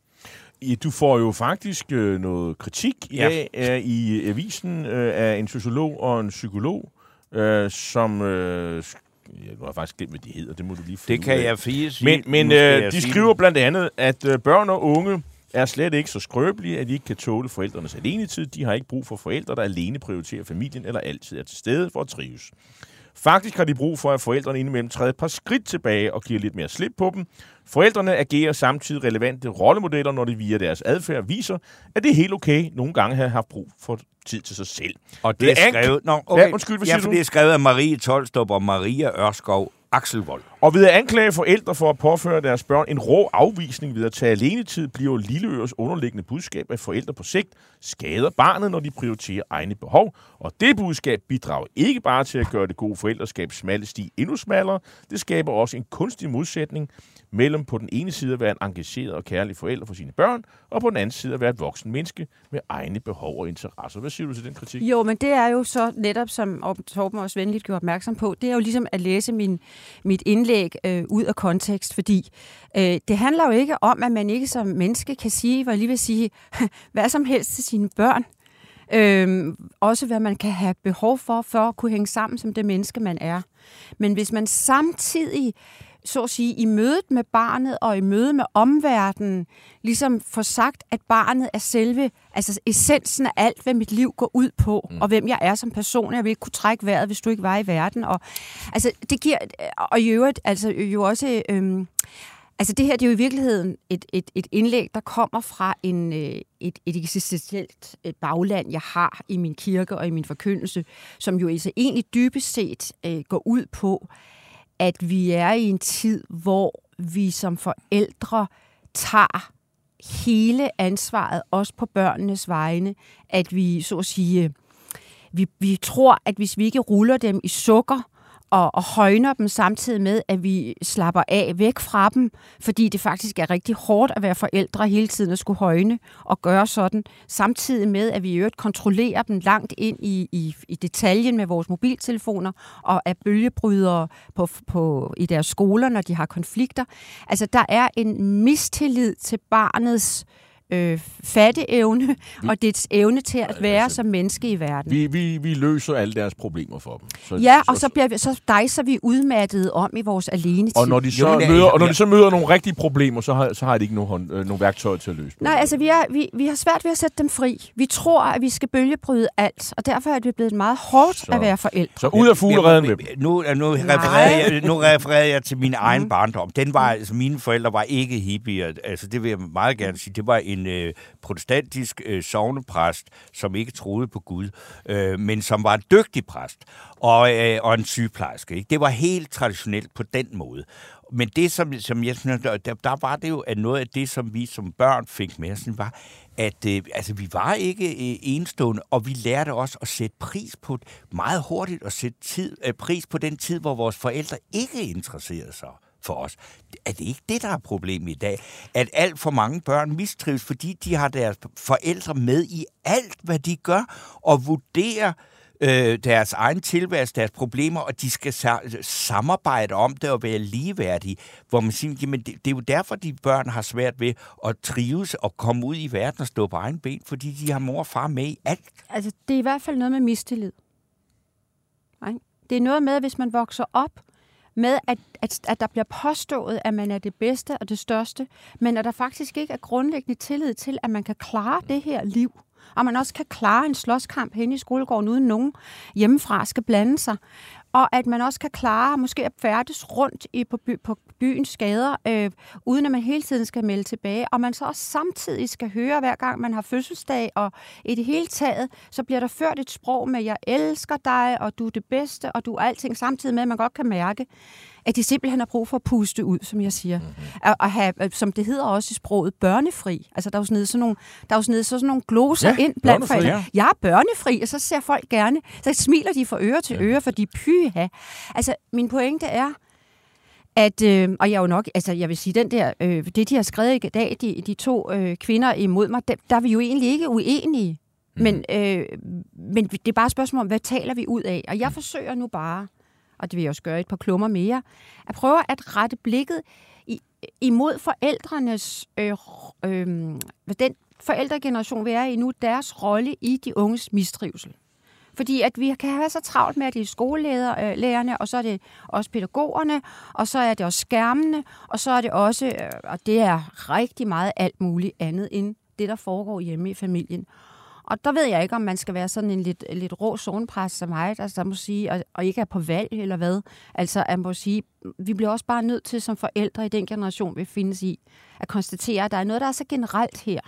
Ja, du får jo faktisk øh, noget kritik ja. af, af, i avisen øh, af en sociolog og en psykolog, øh, som... Øh, jeg har faktisk glemt, hvad de hedder. Det må du lige få Det kan af. jeg fire sige. Men, men øh, de skriver blandt andet, at øh, børn og unge er slet ikke så skrøbelige, at de ikke kan tåle forældrenes alenetid. De har ikke brug for forældre, der alene prioriterer familien eller altid er til stede for at trives. Faktisk har de brug for, at forældrene indimellem træder et par skridt tilbage og giver lidt mere slip på dem. Forældrene agerer samtidig relevante rollemodeller, når de via deres adfærd viser, at det er helt okay nogle gange at have brug for tid til sig selv. Og det, er skrevet... Nå, okay. ja, undskyld, hvad ja, for det er skrevet af Marie Tolstrup og Maria Ørskov Axelvold. Og ved at anklage forældre for at påføre deres børn en rå afvisning ved at tage alenetid, bliver Lilleøres underliggende budskab, at forældre på sigt skader barnet, når de prioriterer egne behov. Og det budskab bidrager ikke bare til at gøre det gode forældreskab smalle sti endnu smallere, det skaber også en kunstig modsætning mellem på den ene side at være en engageret og kærlig forælder for sine børn, og på den anden side at være et voksen menneske med egne behov og interesser. Hvad siger du til den kritik? Jo, men det er jo så netop, som Torben også venligt gjorde opmærksom på, det er jo ligesom at læse min, mit indlæg øh, ud af kontekst, fordi øh, det handler jo ikke om, at man ikke som menneske kan sige, hvor lige vil sige, hvad som helst til sine børn. Øh, også hvad man kan have behov for, for at kunne hænge sammen som det menneske, man er. Men hvis man samtidig så at sige, i mødet med barnet og i mødet med omverdenen, ligesom får sagt, at barnet er selve, altså essensen af alt, hvad mit liv går ud på, mm. og hvem jeg er som person. Jeg vil ikke kunne trække vejret, hvis du ikke var i verden. Og, altså, det giver, og i øvrigt, altså jo også, øhm, Altså det her det er jo i virkeligheden et, et, et indlæg, der kommer fra en, øh, et, et eksistentielt et bagland, jeg har i min kirke og i min forkyndelse, som jo altså egentlig dybest set øh, går ud på, at vi er i en tid, hvor vi som forældre tager hele ansvaret, også på børnenes vegne, at vi så at sige, øh, vi, vi tror, at hvis vi ikke ruller dem i sukker, og, og højner dem samtidig med, at vi slapper af væk fra dem, fordi det faktisk er rigtig hårdt at være forældre hele tiden at skulle højne og gøre sådan, samtidig med, at vi i øvrigt kontrollerer dem langt ind i, i, i detaljen med vores mobiltelefoner og er bølgebrydere på, på, i deres skoler, når de har konflikter. Altså, der er en mistillid til barnets øh, øh, fatteevne og dets evne til at være altså, som menneske i verden. Vi, vi, vi løser alle deres problemer for dem. Så, ja, og så, bliver vi, så dejser vi udmattet om i vores alene Og når de så, jo, møder, og når de så møder nogle rigtige problemer, så har, så har de ikke nogen, øh, nogen værktøj til at løse dem. Nej, altså vi, er, vi, vi har svært ved at sætte dem fri. Vi tror, at vi skal bølgebryde alt, og derfor er det blevet meget hårdt så, at være forældre. Så ud af fugleredden med nu, nu, refererer jeg, nu refererer jeg til min egen mm. barndom. Den var, altså, mine forældre var ikke hippier. Altså, det vil jeg meget gerne sige. Det var en en øh, protestantisk øh, sovnepræst, som ikke troede på Gud, øh, men som var en dygtig præst og, øh, og en sygeplejerske. Ikke? Det var helt traditionelt på den måde. Men det, som, som jeg synes, der, der var det jo, at noget af det, som vi som børn fik med os, var, at øh, altså, vi var ikke øh, enestående, og vi lærte også at sætte pris på meget hurtigt at sætte tid, øh, pris på den tid, hvor vores forældre ikke interesserede sig for os. Er det ikke det, der er problemet i dag? At alt for mange børn mistrives, fordi de har deres forældre med i alt, hvad de gør, og vurderer øh, deres egen tilværelse, deres problemer, og de skal sa- samarbejde om det og være ligeværdige. Hvor man siger, jamen det, det er jo derfor, de børn har svært ved at trives og komme ud i verden og stå på egen ben, fordi de har mor og far med i alt. Altså, det er i hvert fald noget med mistillid. Det er noget med, at hvis man vokser op med, at, at, at der bliver påstået, at man er det bedste og det største, men at der faktisk ikke er grundlæggende tillid til, at man kan klare det her liv. Og man også kan klare en slåskamp hen i skolegården, uden nogen hjemmefra skal blande sig og at man også kan klare måske at færdes rundt i, på, by, på byens gader, øh, uden at man hele tiden skal melde tilbage, og man så også samtidig skal høre, hver gang man har fødselsdag, og i det hele taget, så bliver der ført et sprog med, jeg elsker dig, og du er det bedste, og du er alting, samtidig med, at man godt kan mærke, at de simpelthen har brug for at puste ud, som jeg siger. Mm-hmm. At, at have, som det hedder også i sproget, børnefri. Altså, der er jo sådan, sådan nogle, der er jo sådan, sådan nogle gloser ja, ind blandt forældre. Ja. Jeg er børnefri, og så ser folk gerne, så smiler de fra øre til ja. øre, fordi pyha. Altså, min pointe er, at, øh, og jeg er jo nok, altså jeg vil sige, den der, øh, det de har skrevet i dag, de, de to øh, kvinder imod mig, der, der er vi jo egentlig ikke uenige. Mm. Men, øh, men det er bare et spørgsmål om, hvad taler vi ud af? Og jeg forsøger nu bare og det vil jeg også gøre et par klummer mere, at prøve at rette blikket i, imod forældrenes, øh, øh, den forældregeneration, vi er i nu, deres rolle i de unges mistrivsel. Fordi at vi kan have så travlt med, at det er skolelærerne, øh, og så er det også pædagogerne, og så er det også skærmene, og så er det også, øh, og det er rigtig meget alt muligt andet end det, der foregår hjemme i familien. Og der ved jeg ikke, om man skal være sådan en lidt, lidt rå zonepræst som mig, altså, der må sige, og, og ikke er på valg eller hvad. Altså, at må sige, vi bliver også bare nødt til som forældre i den generation, vi findes i, at konstatere, at der er noget, der er så generelt her,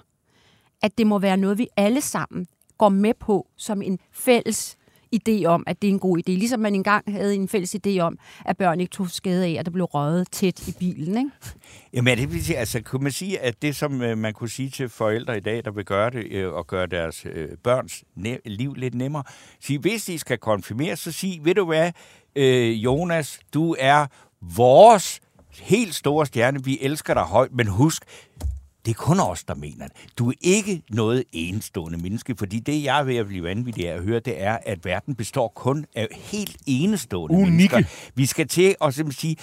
at det må være noget, vi alle sammen går med på som en fælles idé om, at det er en god idé. Ligesom man engang havde en fælles idé om, at børn ikke tog skade af, at der blev røget tæt i bilen. Ikke? Jamen, det vil sige, altså, kunne man sige, at det, som øh, man kunne sige til forældre i dag, der vil gøre det, øh, og gøre deres øh, børns liv lidt nemmere, sige, hvis de skal konfirmere, så sig, ved du hvad, øh, Jonas, du er vores helt store stjerne, vi elsker dig højt, men husk, det er kun os, der mener det. Du er ikke noget enestående menneske, fordi det, jeg er ved at blive vanvittig af at høre, det er, at verden består kun af helt enestående Unikke. mennesker. Vi skal til at sige,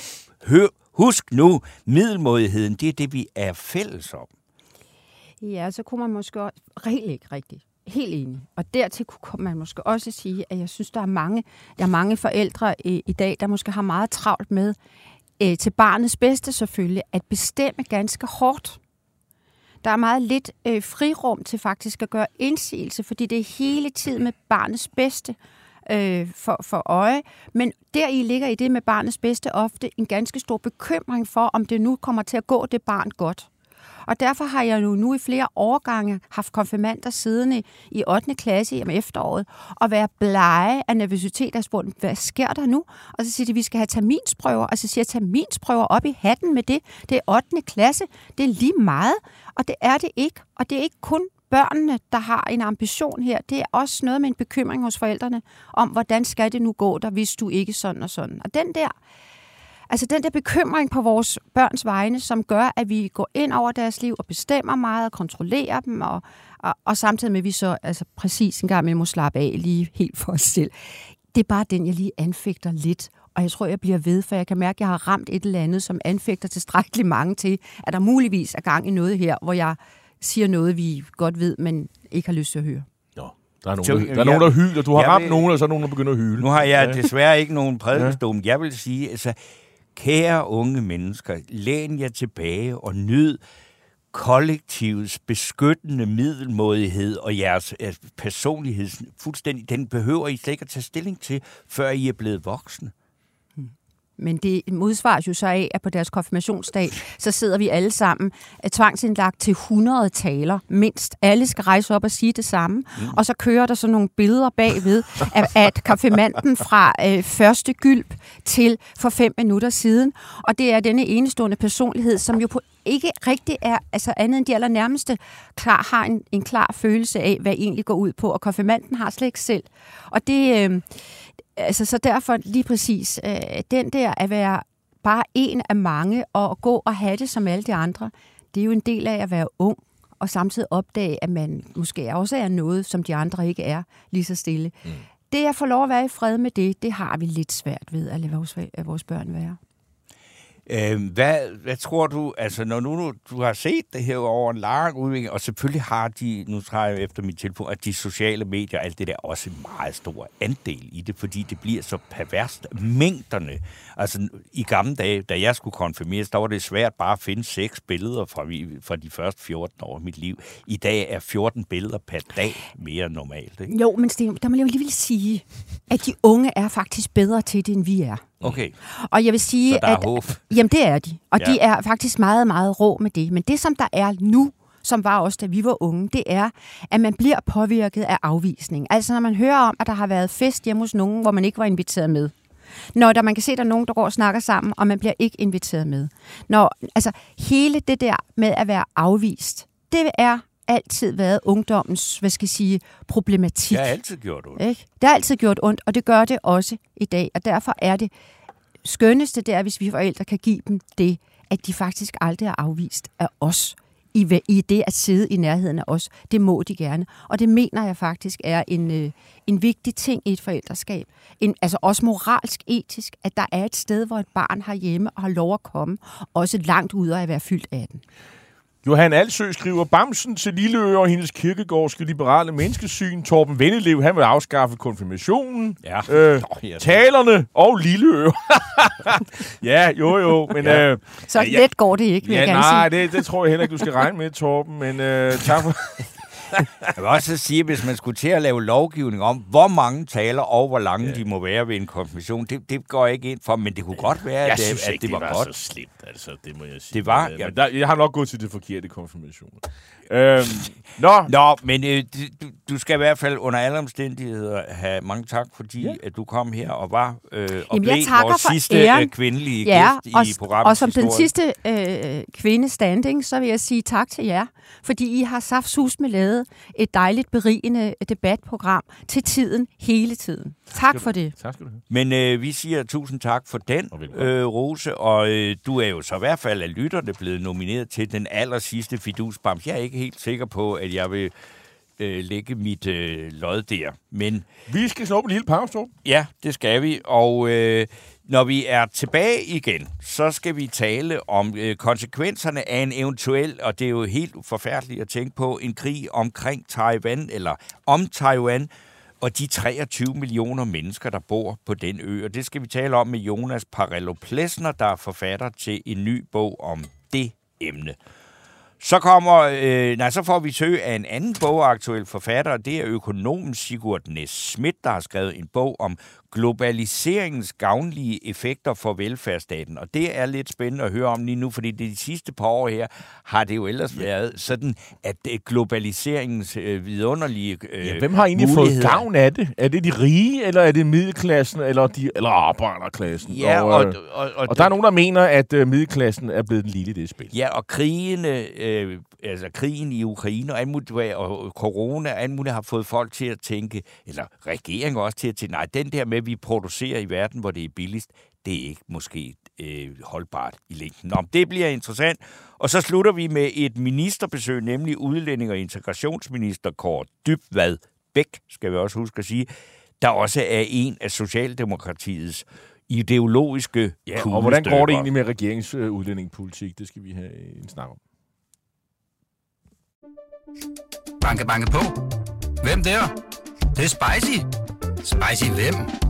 hør, husk nu, middelmodigheden, det er det, vi er fælles om. Ja, så kunne man måske også, rigtig ikke rigtigt, helt enig. Og dertil kunne man måske også sige, at jeg synes, der er mange, der er mange forældre i, i dag, der måske har meget travlt med, øh, til barnets bedste selvfølgelig, at bestemme ganske hårdt, der er meget lidt øh, frirum til faktisk at gøre indsigelse, fordi det er hele tiden med barnets bedste. øh, for, for øje. Men der i ligger i det med barnets bedste ofte en ganske stor bekymring for, om det nu kommer til at gå det barn godt. Og derfor har jeg jo nu i flere årgange haft konfirmander siddende i 8. klasse om efteråret og være blege af nervøsitet og spurgt, hvad sker der nu? Og så siger de, vi skal have terminsprøver. Og så siger jeg, terminsprøver op i hatten med det. Det er 8. klasse. Det er lige meget. Og det er det ikke. Og det er ikke kun børnene, der har en ambition her. Det er også noget med en bekymring hos forældrene om, hvordan skal det nu gå der, hvis du ikke sådan og sådan. Og den der, altså den der bekymring på vores børns vegne, som gør, at vi går ind over deres liv og bestemmer meget og kontrollerer dem, og, og, og samtidig med, at vi så altså, præcis en gang med må slappe af lige helt for os selv. Det er bare den, jeg lige anfægter lidt. Og jeg tror, jeg bliver ved, for jeg kan mærke, at jeg har ramt et eller andet, som anfægter tilstrækkeligt mange til, at der muligvis er gang i noget her, hvor jeg siger noget, vi godt ved, men ikke har lyst til at høre. Der er nogen, der, der, er nogen, der hyler. Du har ramt vil- nogen, og så er nogen, der begynder at hyle. Nu har jeg Ja. desværre ikke nogen prædikestol. Jeg vil sige, altså, kære unge mennesker, læn jer tilbage og nyd kollektivets beskyttende middelmådighed og jeres personlighed fuldstændig, den behøver I slet ikke at tage stilling til, før I er blevet voksne. Men det modsvares jo så af, at på deres konfirmationsdag, så sidder vi alle sammen øh, tvangsindlagt til 100 taler, mindst. Alle skal rejse op og sige det samme. Mm. Og så kører der så nogle billeder bagved af, at konfirmanden fra øh, første gylp til for fem minutter siden. Og det er denne enestående personlighed, som jo på ikke rigtig er altså andet end de allernærmeste klar, har en, en klar følelse af, hvad egentlig går ud på. Og konfirmanden har slet ikke selv. Og det... Øh, altså, så derfor lige præcis, øh, den der at være bare en af mange, og gå og have det som alle de andre, det er jo en del af at være ung, og samtidig opdage, at man måske også er noget, som de andre ikke er, lige så stille. Mm. Det at få lov at være i fred med det, det har vi lidt svært ved at lade vores, vores børn være. Øh, hvad, hvad tror du, altså når nu du, du har set det her over en lang udvikling, og selvfølgelig har de, nu tager jeg efter mit telefon, at de sociale medier, alt det der, også en meget stor andel i det, fordi det bliver så perverst. Mængderne, altså i gamle dage, da jeg skulle konfirmeres, der var det svært bare at finde seks billeder fra, fra de første 14 år af mit liv. I dag er 14 billeder per dag mere normalt, ikke? Jo, men Sten, der må jeg jo alligevel sige, at de unge er faktisk bedre til det, end vi er. Okay, Og jeg vil sige, så der er at håb. Jamen, det er de. Og ja. de er faktisk meget, meget rå med det. Men det, som der er nu, som var også, da vi var unge, det er, at man bliver påvirket af afvisning. Altså, når man hører om, at der har været fest hjemme hos nogen, hvor man ikke var inviteret med. Når der, man kan se, at der er nogen, der går og snakker sammen, og man bliver ikke inviteret med. Når, altså, hele det der med at være afvist, det er altid været ungdommens, hvad skal jeg sige, problematik. Jeg har altid gjort det. Ikke? Det har altid gjort ondt, og det gør det også i dag. Og derfor er det skønneste, det er, hvis vi forældre kan give dem det, at de faktisk aldrig er afvist af os. I, I det at sidde i nærheden af os. Det må de gerne. Og det mener jeg faktisk er en, øh, en vigtig ting i et forældreskab. En, altså også moralsk, etisk, at der er et sted, hvor et barn har hjemme og har lov at komme. Også langt ud af at være fyldt af den. Johan Alsø skriver, Bamsen til Lilleøre og hendes kirkegårdske liberale menneskesyn. Torben Vennelev, han vil afskaffe konfirmationen. Ja. Øh, Nå, ja. talerne og Lilleøre. ja, jo jo, men... Ja. Øh, Så let går det ikke, vil ja, jeg gerne nej, sige. det, det tror jeg heller ikke, du skal regne med, Torben. Men øh, tak for... Jeg vil også sige, at hvis man skulle til at lave lovgivning om, hvor mange taler og hvor lange ja. de må være ved en konfirmation, det, det går jeg ikke ind for, men det kunne godt være, Jeg at, synes at ikke, det var, godt. så slemt, altså. Det må jeg sige. Det var- ja. men der, jeg har nok gået til det forkerte konfirmation. Øhm, nå, Nå, men øh, du, du skal i hvert fald under alle omstændigheder have mange tak, fordi ja. at du kom her og var øh, og Jamen, blev vores sidste æren. øh, kvindelige Ja, gæst og, i programmet. og som den sidste øh, kvinde standing, så vil jeg sige tak til jer, fordi I har saftsus med lavet et dejligt berigende debatprogram til tiden, hele tiden. Tak for det. tak skal du have. Men øh, vi siger tusind tak for den, øh, Rose, og øh, du er jo så i hvert fald af lytterne blevet nomineret til den aller sidste fidusbams. Jeg er ikke helt sikker på, at jeg vil øh, lægge mit øh, lod der, men Vi skal snuppe en lille pause, Torben. Ja, det skal vi. Og øh, når vi er tilbage igen, så skal vi tale om øh, konsekvenserne af en eventuel, og det er jo helt forfærdeligt at tænke på, en krig omkring Taiwan, eller om Taiwan, og de 23 millioner mennesker, der bor på den ø. Og det skal vi tale om med Jonas Parello Plesner, der er forfatter til en ny bog om det emne. Så kommer, øh, nej, så får vi søg af en anden bogaktuel forfatter, og det er økonomen Sigurd Næs Schmidt, der har skrevet en bog om globaliseringens gavnlige effekter for velfærdsstaten. Og det er lidt spændende at høre om lige nu, fordi de sidste par år her har det jo ellers været sådan, at det globaliseringens øh, vidunderlige øh, Ja, hvem har egentlig fået gavn af det? Er det de rige, eller er det middelklassen, eller, de, eller arbejderklassen? Ja, og, og, øh, og, og, og der er nogen, der mener, at øh, middelklassen er blevet den lille i det spil. Ja, og krigene, øh, altså krigen i Ukraine og, muligt, og corona og alt muligt har fået folk til at tænke, eller regeringen også til at tænke, nej, den der med, at vi producerer i verden, hvor det er billigst, det er ikke måske øh, holdbart i længden. Nå, det bliver interessant. Og så slutter vi med et ministerbesøg, nemlig udlænding- og integrationsminister Kåre Dybvad Bæk, skal vi også huske at sige, der også er en af Socialdemokratiets ideologiske Ja, og hvordan går det egentlig med regeringens øh, udlændingepolitik? Det skal vi have en snak om. Banke, banke på. Hvem der? Det, det er spicy. Spicy hvem?